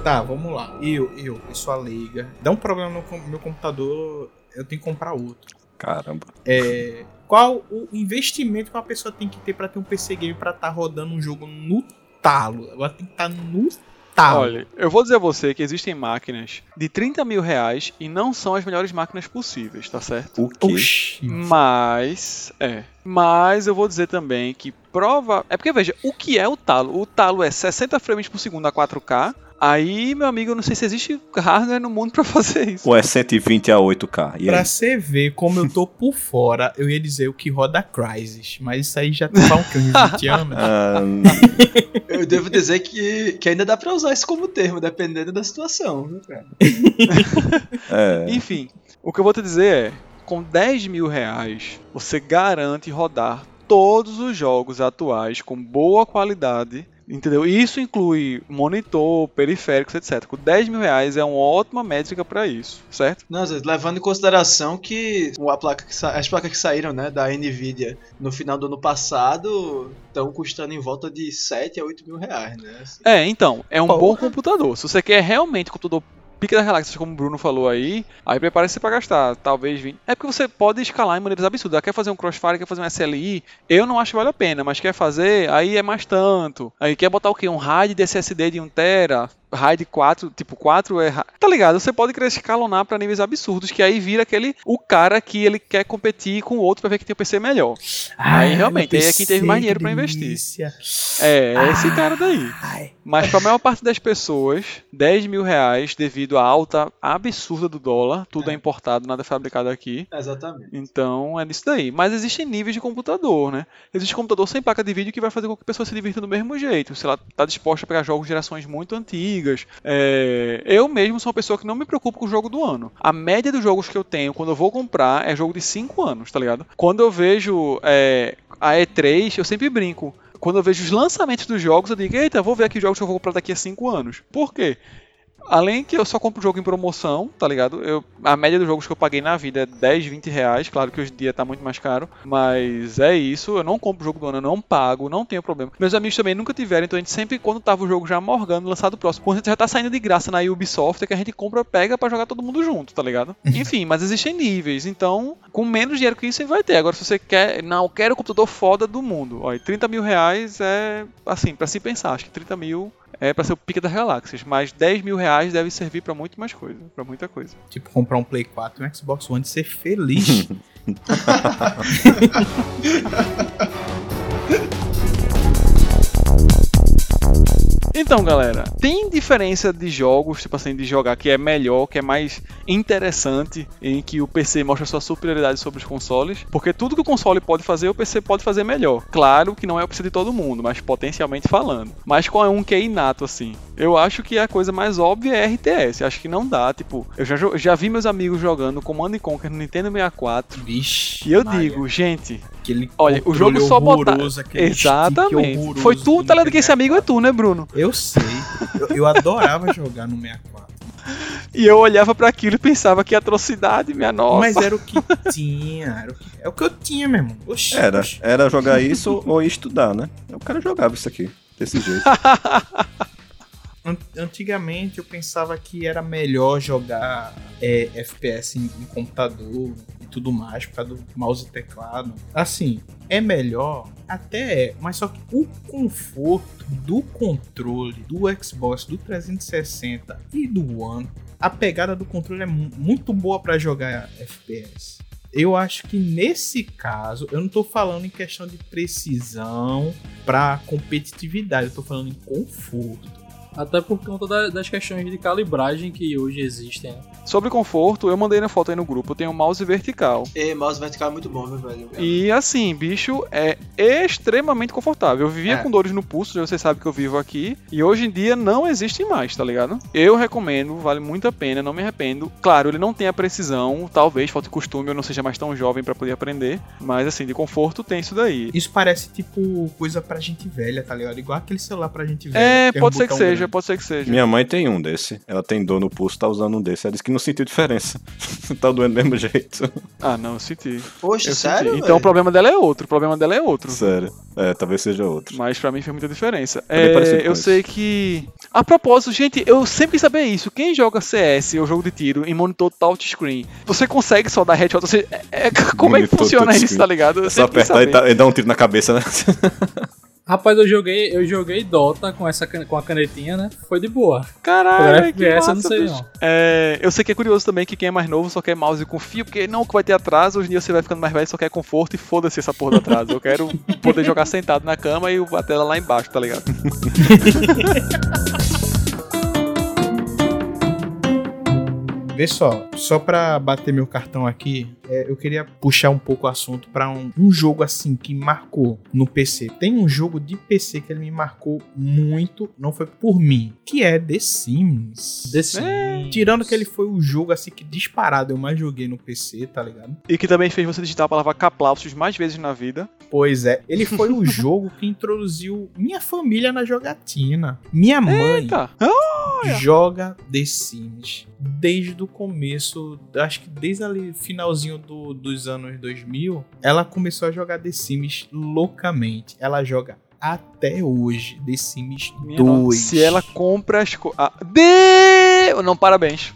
Tá, vamos lá. Eu, eu, pessoa leiga, dá um problema no meu computador, eu tenho que comprar outro. Caramba. É, qual o investimento que uma pessoa tem que ter pra ter um PC game pra estar rodando um jogo no talo? Ela tem que estar no talo. Olha, eu vou dizer a você que existem máquinas de 30 mil reais e não são as melhores máquinas possíveis, tá certo? O quê? Oxi. Mas, é. Mas eu vou dizer também que prova. É porque veja, o que é o talo? O talo é 60 frames por segundo a 4K, Aí, meu amigo, eu não sei se existe hardware no mundo pra fazer isso. Ou é 120 a 8K? E Pra aí? você ver como eu tô por fora, eu ia dizer o que roda Crysis, mas isso aí já tá um que uns 20 [laughs] anos. Ah, Eu devo dizer que, que ainda dá pra usar isso como termo, dependendo da situação, viu, cara? [laughs] é. Enfim, o que eu vou te dizer é: com 10 mil reais, você garante rodar todos os jogos atuais com boa qualidade. Entendeu? E Isso inclui monitor, periféricos, etc. Com 10 mil reais é uma ótima métrica pra isso, certo? Não, levando em consideração que a placa que as placas que saíram né, da Nvidia no final do ano passado estão custando em volta de 7 a 8 mil reais, né? Assim. É, então, é um Porra. bom computador. Se você quer realmente um computador pica das galáxias, como o Bruno falou aí, aí prepare-se pra gastar, talvez 20. É porque você pode escalar em maneiras absurdas. Quer fazer um Crossfire, quer fazer um SLI, eu não acho que vale a pena, mas quer fazer, aí é mais tanto. Aí quer botar o quê? Um RAID de SSD de 1 tera, RAID 4, tipo 4 é. Tá ligado? Você pode escalonar pra níveis absurdos, que aí vira aquele o cara que ele quer competir com o outro pra ver que tem um PC melhor. Aí, realmente, aí é quem teve mais dinheiro pra investir. delícia. É, é esse cara daí. Ai. Mas para a maior parte das pessoas, 10 mil reais devido à alta absurda do dólar, tudo é, importado, nada é fabricado aqui. Exatamente. Então é nisso daí. Mas existem níveis de computador, né? Existe computador sem placa de vídeo que vai fazer com que a pessoa se divirta do mesmo jeito. Se ela está disposta a pegar jogos de gerações muito antigas. É, Eu mesmo sou uma pessoa que não me preocupo com o jogo do ano. A média dos jogos que eu tenho quando eu vou comprar é jogo de 5 anos, tá ligado? Quando eu vejo é, a E3, eu sempre brinco. Quando eu vejo os lançamentos dos jogos, eu digo, eita, vou ver aqui os jogos que eu vou comprar daqui a 5 anos. Por quê? Além que eu só compro jogo em promoção, tá ligado? Eu, a média dos jogos que eu paguei na vida é 10, 20 reais. Claro que hoje em dia tá muito mais caro. Mas é isso. Eu não compro jogo do ano, eu não pago, não tenho problema. Meus amigos também nunca tiveram, então a gente sempre, quando tava o jogo já morgando, lançado o próximo, quando a gente já tá saindo de graça na Ubisoft, é que a gente compra, pega pra jogar todo mundo junto, tá ligado? Enfim, mas existem níveis. Então, com menos dinheiro que isso, você vai ter. Agora, se você quer, não, quero o computador foda do mundo. Olha, 30 mil reais é, assim, pra se pensar. Acho que 30 mil é pra ser o pique das galáxias, mas 10 mil reais deve servir pra muito mais coisa, pra muita coisa. Tipo, comprar um Play 4 e um Xbox One e ser feliz. [laughs] Então, galera, tem diferença de jogos, tipo assim, de jogar que é melhor, que é mais interessante, em que o PC mostra sua superioridade sobre os consoles, porque tudo que o console pode fazer, o PC pode fazer melhor. Claro que não é o PC de todo mundo, mas potencialmente falando. Mas qual é um que é inato, assim? Eu acho que a coisa mais óbvia é RTS. Acho que não dá, tipo, eu já, já vi meus amigos jogando Command Conquer no Nintendo 64. Vixe. E eu Maria, digo, gente, aquele olha, o jogo só botar. Exatamente. Foi tu, tá ligado que esse amigo é tu, né, Bruno? Eu sei. Eu, eu adorava [laughs] jogar no 64. E eu olhava pra aquilo e pensava que atrocidade, minha nossa. Mas era o que tinha. Era o que, é o que eu tinha, meu irmão. Oxi, Era, oxi. era jogar isso ou estudar, né? O cara jogava isso aqui, desse jeito. [laughs] An- Antigamente eu pensava que era melhor jogar é, FPS em, em computador e tudo mais, por causa do mouse e teclado. Assim, é melhor, até é, mas só que o conforto do controle do Xbox, do 360 e do One, a pegada do controle é mu- muito boa para jogar FPS. Eu acho que nesse caso, eu não tô falando em questão de precisão para competitividade, eu tô falando em conforto. Até por conta da- das questões de calibragem que hoje existem. né? Sobre conforto, eu mandei na foto aí no grupo, eu tenho um mouse vertical. E mouse vertical é muito bom, meu velho. E assim, bicho, é extremamente confortável. Eu vivia É. com dores no pulso, já vocês sabem que eu vivo aqui. E hoje em dia não existe mais, tá ligado? Eu recomendo, vale muito a pena, não me arrependo. Claro, ele não tem a precisão, talvez falte costume, eu não seja mais tão jovem pra poder aprender. Mas assim, de conforto tem isso daí. Isso parece tipo coisa pra gente velha, tá ligado? Igual aquele celular pra gente velha. É, tem um pode ser que botão seja, pode ser que seja. Minha mãe tem um desse. Ela tem dor no pulso, tá usando um desse. Ela disse que não sentiu diferença. [laughs] tá doendo do mesmo jeito. Ah, não, eu senti. Poxa, Eu sério? senti. Então o problema dela é outro, o problema dela é outro. Sério. É, talvez seja outro. Mas pra mim fez muita diferença. É É, eu isso. sei que. A propósito, gente, eu sempre quis saber isso. Quem joga CS ou jogo de tiro em monitor touchscreen, você consegue só dar headshot? Você, é- é- [laughs] como é que Monitor funciona isso, tá ligado? Eu É só apertar e, tá- e dar um tiro na cabeça, né? [laughs] Rapaz, eu joguei, eu joguei Dota com essa com a canetinha, né? Foi de boa. Caralho, que massa, eu não sei não. É, eu sei que é curioso também que quem é mais novo só quer mouse com fio, porque não que vai ter atraso, hoje em dia você vai ficando mais velho só quer conforto e foda-se essa porra do atraso. Eu quero poder [laughs] jogar sentado na cama e a tela lá embaixo, tá ligado? Vê só, só pra bater meu cartão aqui, é, eu queria puxar um pouco o assunto pra um, um jogo assim que marcou no PC. Tem um jogo de PC que ele me marcou muito, não foi por mim, que é The Sims. The Sims. Tirando que ele foi o jogo assim que disparado eu mais joguei no PC, tá ligado? E que também fez você digitar a palavra caplausos mais vezes na vida. Pois é, ele foi o [laughs] jogo que introduziu minha família na jogatina. Minha mãe Eita! joga The Sims desde o começo, acho que desde ali finalzinho do- dos anos 2000, ela começou a jogar The Sims loucamente. Ela joga até hoje The Sims Minha 2. nossa, Se ela compra as coisas. Ah, de... Não, parabéns.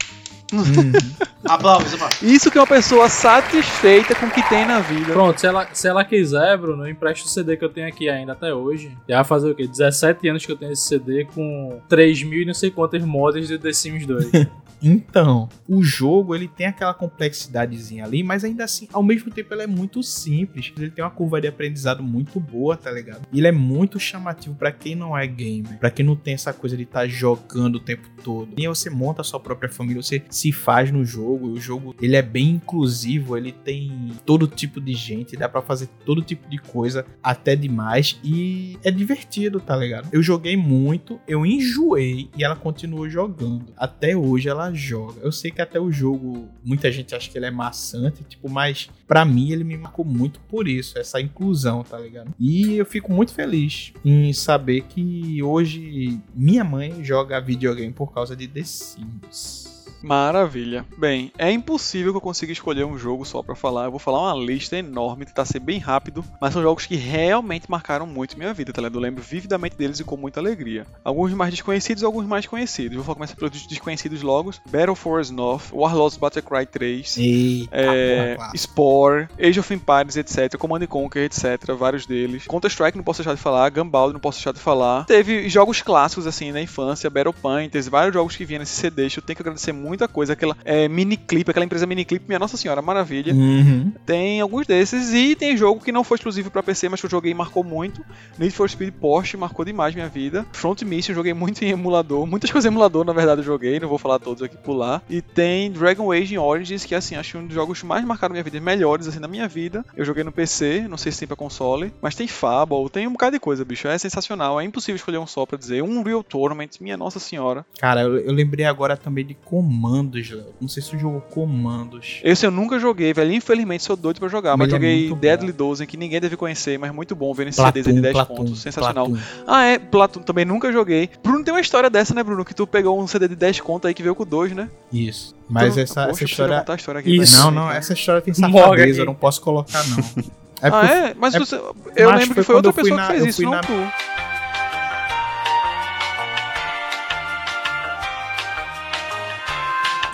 Uhum. [laughs] Aplausos, aplausos. Isso que é uma pessoa satisfeita com o que tem na vida. Pronto, se ela, se ela quiser, Bruno, eu empresto o CD que eu tenho aqui ainda até hoje. Já vai fazer o quê? 17 anos que eu tenho esse CD com 3 mil e não sei quantas mods de The Sims 2. [laughs] Então, o jogo ele tem aquela complexidadezinha ali, mas ainda assim, ao mesmo tempo, ele é muito simples. Ele tem uma curva de aprendizado muito boa, tá ligado? Ele é muito chamativo pra quem não é gamer, pra quem não tem essa coisa de estar jogando o tempo todo. E você monta a sua própria família, você se faz no jogo. O jogo ele é bem inclusivo, ele tem todo tipo de gente, dá pra fazer todo tipo de coisa, até demais. E é divertido, tá ligado? Eu joguei muito, eu enjoei e ela continuou jogando. Até hoje ela joga. Eu sei que até o jogo, muita gente acha que ele é maçante, tipo, mas pra mim ele me marcou muito por isso, essa inclusão, tá ligado? E eu fico muito feliz em saber que hoje minha mãe joga videogame por causa de The Sims. Maravilha. Bem, é impossível que eu consiga escolher um jogo só pra falar. Eu vou falar uma lista enorme, tentar ser bem rápido, mas são jogos que realmente marcaram muito minha vida, tá ligado? Eu lembro vividamente deles e com muita alegria. Alguns mais desconhecidos, alguns mais conhecidos. Vou começar pelos desconhecidos logo. Battle Force North, Warlords Battlecry 3, Eita, é, porra. Spore, Age of Empires, etc, Command and Conquer, etc, vários deles. Counter-Strike não posso deixar de falar, Gunbound não posso deixar de falar. Teve jogos clássicos assim na infância, Battle Painters, vários jogos que vinham nesse CD. Eu tenho que agradecer muita coisa, aquela é, mini clip, aquela empresa mini clip, minha nossa senhora, maravilha. Uhum. Tem alguns desses e tem jogo que não foi exclusivo pra PC, mas que eu joguei e marcou muito. Need for Speed Porsche marcou demais minha vida. Front Mission eu joguei muito em emulador, muitas coisas em emulador na verdade eu joguei, não vou falar todos aqui por lá. E tem Dragon Age Origins, que assim, acho um dos jogos mais marcaram minha vida, melhores assim na minha vida. Eu joguei no PC, não sei se tem pra console, mas tem Fable, tem um bocado de coisa, bicho. É sensacional, é impossível escolher um só pra dizer. Um Real Tournament, minha nossa senhora. Cara, eu, eu lembrei agora também de Comandos, Léo. Não sei se tu jogou Comandos. Esse eu nunca joguei, velho. Infelizmente sou doido pra jogar, mas Ele é joguei bom. Deadly Dozen, que ninguém deve conhecer, mas muito bom, vendo esse CDs aí de 10 pontos. Sensacional. Platoon. Ah, é, Platum também nunca joguei. Bruno tem uma história dessa, né, Bruno? Que tu pegou um CD de 10 conto aí que veio com dois, né? Isso. Mas Tu- essa, Poxa, essa história. a história aqui. Isso. Não, não, essa história tem safadeza, eu não posso colocar, não. [laughs] É ah, porque é? Mas é- você- eu mas lembro foi que foi quando outra eu fui pessoa na- que fez eu isso, fui não na- tu.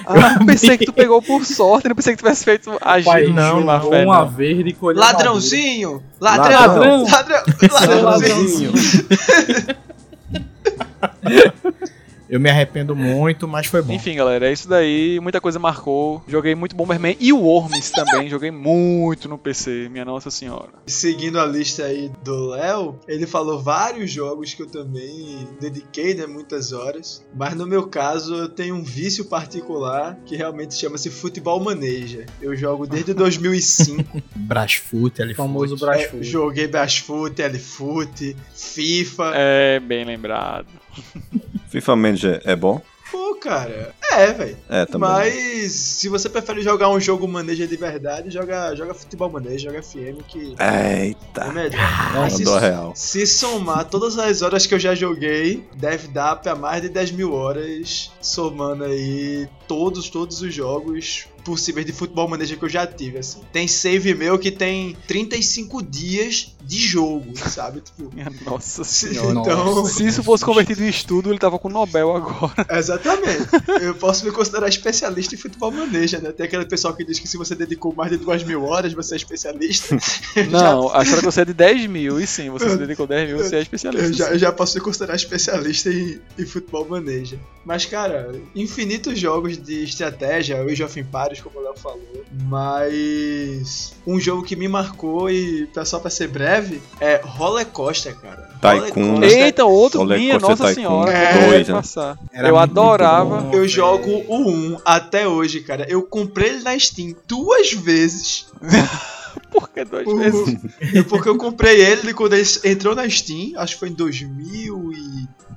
[laughs] Ah, eu pensei que tu pegou por sorte, não pensei que tu tivesse feito a Pai, gente não, não, fé, uma não. verde e colher Ladrãozinho! Ladrão! Ladrão. Ladrão! Ladrãozinho! [laughs] Eu me arrependo muito, mas foi bom. Enfim, galera, é isso daí. Muita coisa marcou. Joguei muito Bomberman e o Worms também. Joguei muito no PC, minha nossa senhora. Seguindo a lista aí do Léo, ele falou vários jogos que eu também dediquei, né, muitas horas. Mas no meu caso, eu tenho um vício particular que realmente chama-se Futebol Manager. Eu jogo desde [laughs] 2005. Brasfoot, ali famoso foi. Brás É, joguei Brasfoot, Lfoot, FIFA. É, bem lembrado. [laughs] FIFA Manager é bom? Pô, cara, é, velho. É, também. Mas se você prefere jogar um jogo Manager de verdade, joga, joga Futebol Manager, joga FM que é Eita. melhor. Se, Mandou a real. se somar todas as horas que eu já joguei, deve dar pra mais de 10 mil horas, somando aí todos, todos os jogos possíveis de futebol manager que eu já tive, assim. Tem save meu que tem 35 dias de jogo, sabe? Tipo, [laughs] Minha nossa se- [laughs] senhora. então, Se isso fosse convertido em estudo, ele tava com Nobel agora. [laughs] exatamente. Eu posso me considerar especialista em futebol manager, né? Tem aquele pessoal que diz que se você dedicou mais de 2 mil horas, você é especialista. Já- Não, a história que você é de 10 mil, e sim, você se dedicou 10 mil, você é especialista. Eu já, eu já posso me considerar especialista em, em futebol manager. Mas, cara, infinitos jogos de estratégia, Age of Empires, como o Léo falou. Mas um jogo que me marcou e tá só pra ser breve é Roller Coaster, cara. Tycoon. Eita, outro Roller minha, nossa Tycoon senhora. É. Dois, né? eu adorava. bom, Eu jogo o 1 até hoje, cara. Eu comprei ele na Steam duas vezes. [laughs] Por que duas Por- vezes? [laughs] Porque eu comprei ele quando ele entrou na Steam, acho que foi em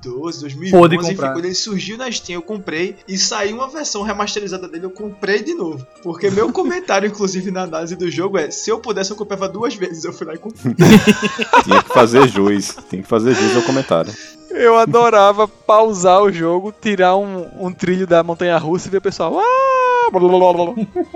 2012, 2011, Pôde enfim, comprar. quando ele surgiu na Steam, eu comprei e saiu uma versão remasterizada dele, eu comprei de novo. Porque meu comentário, [laughs] inclusive, na análise do jogo é: se eu pudesse, eu comprava duas vezes. Eu fui lá e comprei. [laughs] Tinha que fazer jus. Tinha que fazer jus ao comentário. Eu adorava pausar o jogo, tirar um, um trilho da montanha russa e ver o pessoal. "Ah!"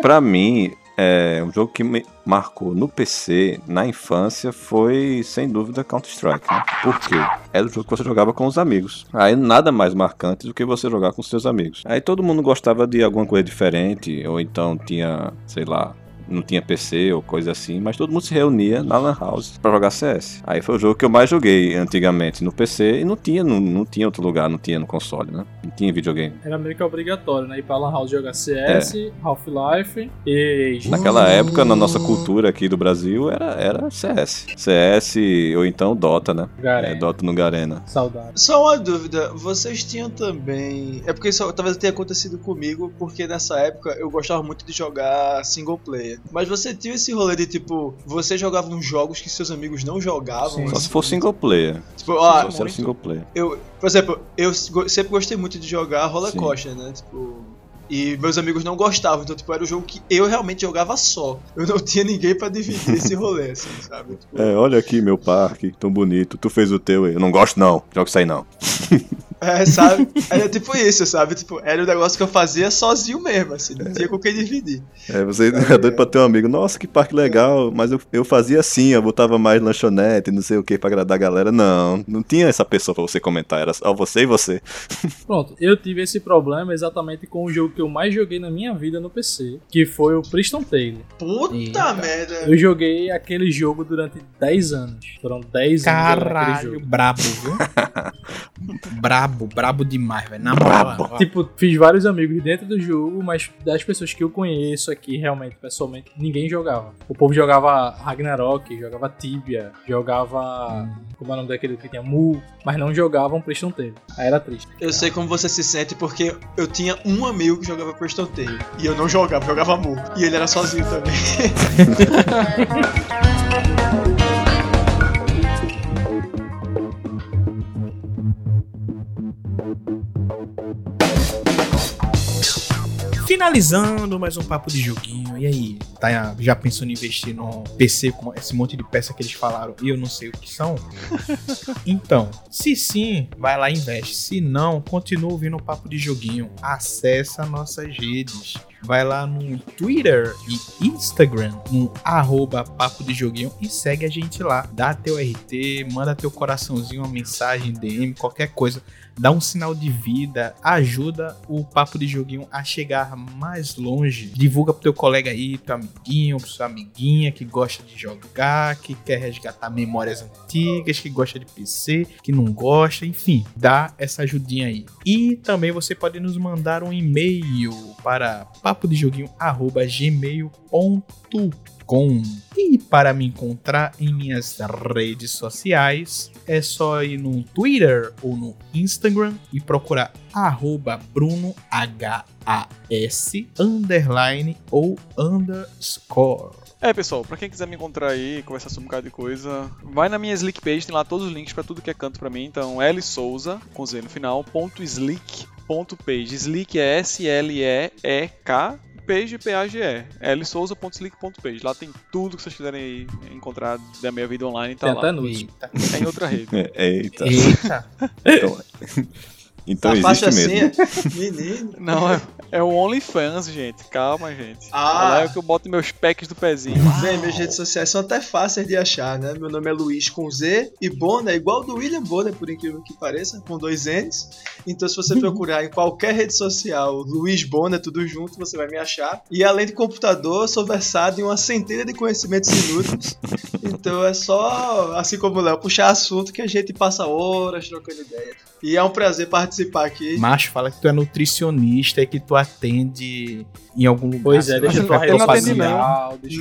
Pra mim, é, um jogo que me marcou no PC na infância foi, sem dúvida, Counter-Strike. Né? Por quê? Era o jogo que você jogava com os amigos. Aí nada mais marcante do que você jogar com seus amigos. Aí todo mundo gostava de alguma coisa diferente, ou então tinha, sei lá. Não tinha PC ou coisa assim, mas todo mundo se reunia na Lan House pra jogar CS. Aí foi o jogo que eu mais joguei antigamente no PC e não tinha, não, não tinha outro lugar, não tinha no console, né? Não tinha videogame. Era meio que obrigatório, né? Ir pra Lan House jogar CS, Half-Life e. É. Naquela época, na nossa cultura aqui do Brasil, era, era CS. CS ou então Dota, né? É, Garena. Dota no Garena. Saudade. Só uma dúvida, vocês tinham também. É porque isso talvez tenha acontecido comigo, porque nessa época eu gostava muito de jogar single player. Mas você tinha esse rolê de tipo, você jogava uns jogos que seus amigos não jogavam. Sim. Só assim, se for single player. Tipo, Só se era single player. eu, por exemplo, eu sempre gostei muito de jogar Roller Coaster, né? Tipo. E meus amigos não gostavam, então, tipo, era o jogo que eu realmente jogava só. Eu não tinha ninguém pra dividir esse rolê, assim, [laughs] sabe? Tipo, É, olha aqui meu parque, tão bonito. Tu fez o teu aí. Eu não gosto não. Joga isso aí não. [laughs] É, sabe? Era tipo isso, sabe? Tipo, era um negócio que eu fazia sozinho mesmo, assim, não tinha com quem dividir. É, você é doido pra ter um amigo. Nossa, que parque legal. Mas eu, eu fazia assim, eu botava mais lanchonete, não sei o que, pra agradar a galera. Não, não tinha essa pessoa pra você comentar. Era só você e você. [laughs] Pronto, eu tive esse problema exatamente com o jogo que eu mais joguei na minha vida no PC, que foi o Priston Taylor. Puta Eita. merda! Eu joguei aquele jogo durante 10 anos. Foram 10 anos Caralho, brabo, viu? [laughs] brabo, brabo demais, velho. Na moral. Tipo, fiz vários amigos dentro do jogo, mas das pessoas que eu conheço aqui, realmente, pessoalmente, ninguém jogava. O povo jogava Ragnarok, jogava Tibia, jogava. Como é o nome daquele que tinha? Mu, mas não jogavam Preston Taylor. Aí era triste. Eu sei como você se sente porque eu tinha um amigo que jogava Preston Taylor. E eu não jogava, jogava Mu. E ele era sozinho também. [laughs] Finalizando mais um papo de joguinho. E aí, tá já pensou em investir no PC com esse monte de peça que eles falaram e eu não sei o que são? [laughs] então, se sim, vai lá e investe. Se não, continua ouvindo o papo de joguinho. Acessa nossas redes. Vai lá no Twitter e Instagram, no arroba papo de joguinho e segue a gente lá. Dá teu RT, manda teu coraçãozinho, uma mensagem, DM, qualquer coisa dá um sinal de vida, ajuda o Papo de Joguinho a chegar mais longe. Divulga pro teu colega aí, teu amiguinho, pro sua amiguinha que gosta de jogar, que quer resgatar memórias antigas, que gosta de PC, que não gosta, enfim, dá essa ajudinha aí. E também você pode nos mandar um e-mail para papodejoguinho@gmail.com. E para me encontrar em minhas redes sociais, é só ir no Twitter ou no Instagram e procurar arroba Bruno H-A-S underline ou underscore. É, pessoal, pra quem quiser me encontrar aí conversar sobre um bocado de coisa, vai na minha Slick Page, tem lá todos os links pra tudo que é canto pra mim. Então, L Souza, com Z no final, ponto slick, ponto page. Slick é S-L-E-E-K, page P-A-G-E. lsouza.slick.page. Lá tem tudo que vocês quiserem encontrar da minha vida online, tá Tem lá. Eita. Tem outra rede. É, [laughs] Eita. Eita. Então, [laughs] então a faixa existe mesmo. assim, menino. [laughs] Não, é, é o OnlyFans, gente. Calma, gente. Ah. Lá é que eu boto meus packs do pezinho. Bem, minhas redes sociais são até fáceis de achar, né? Meu nome é Luiz com Z e Bonner é igual do William Bonner, por incrível que pareça, com dois N's. Então, se você procurar em qualquer rede social Luiz Bonner, tudo junto, você vai me achar. E além de computador, eu sou versado em uma centena de conhecimentos inúteis. [laughs] Então é só, assim como o Léo, puxar assunto que a gente passa horas trocando ideia. E é um prazer participar aqui. Macho, fala que tu é nutricionista e que tu atende em algum lugar. Pois é, deixa eu eu rede não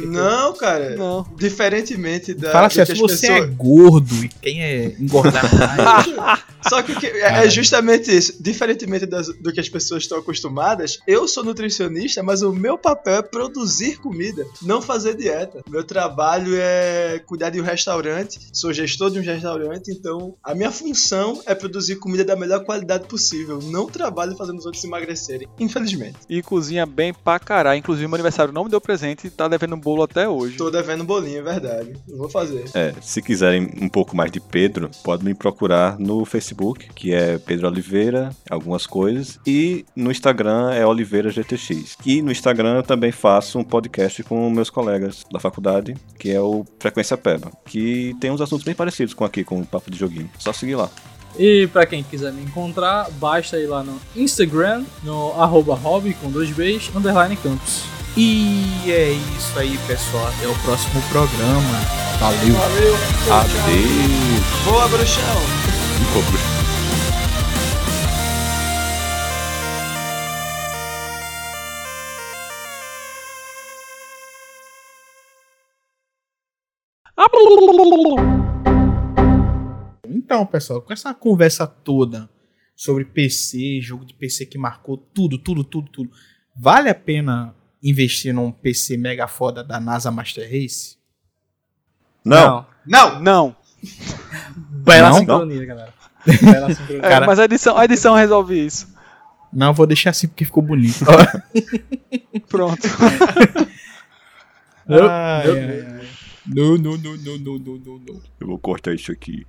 Não, cara. Não. Diferentemente da. Fala assim, que se você é pessoas- gordo e quem é engordar [laughs] mais. Só que que- é, é justamente isso. Diferentemente das- do que as pessoas estão acostumadas, eu sou nutricionista, mas o meu papel é produzir comida, não fazer dieta. Meu trabalho é cuidar de um restaurante, sou gestor de um restaurante, então a minha função é produzir comida da melhor qualidade possível. Não trabalho fazendo os outros emagrecerem, infelizmente. E cozinha bem pra caralho. Inclusive, meu aniversário não me deu presente e tá devendo um bolo até hoje. Tô devendo bolinho, é verdade. Eu vou fazer. É, se quiserem um pouco mais de Pedro, pode me procurar no Facebook, que é Pedro Oliveira, algumas coisas, e no Instagram é Oliveira GTX. E no Instagram eu também faço um podcast com meus colegas da faculdade, que é o Frequência Peba, que tem uns assuntos bem parecidos com aqui, com o Papo de Joguinho. Só seguir lá. E pra quem quiser me encontrar, basta ir lá no Instagram, no arroba hobby com dois Bs, underline campus. E é isso aí, pessoal. Até o próximo programa. Valeu. Valeu! Adeus! Boa, bruxão! [laughs] Então, pessoal, com essa conversa toda sobre PC, jogo de PC que marcou tudo, tudo, tudo, tudo, vale a pena investir num PC mega foda da NASA Master Race? Não! Não! Não. Bela Não? sincronia, galera. [laughs] Bela sincronia. É, Cara- mas a edição, a edição resolve isso. Não, vou deixar assim porque ficou bonito. Pronto. [laughs] Meu ai, ai. Não, não, não, não, não, não, não. Eu vou cortar isso aqui.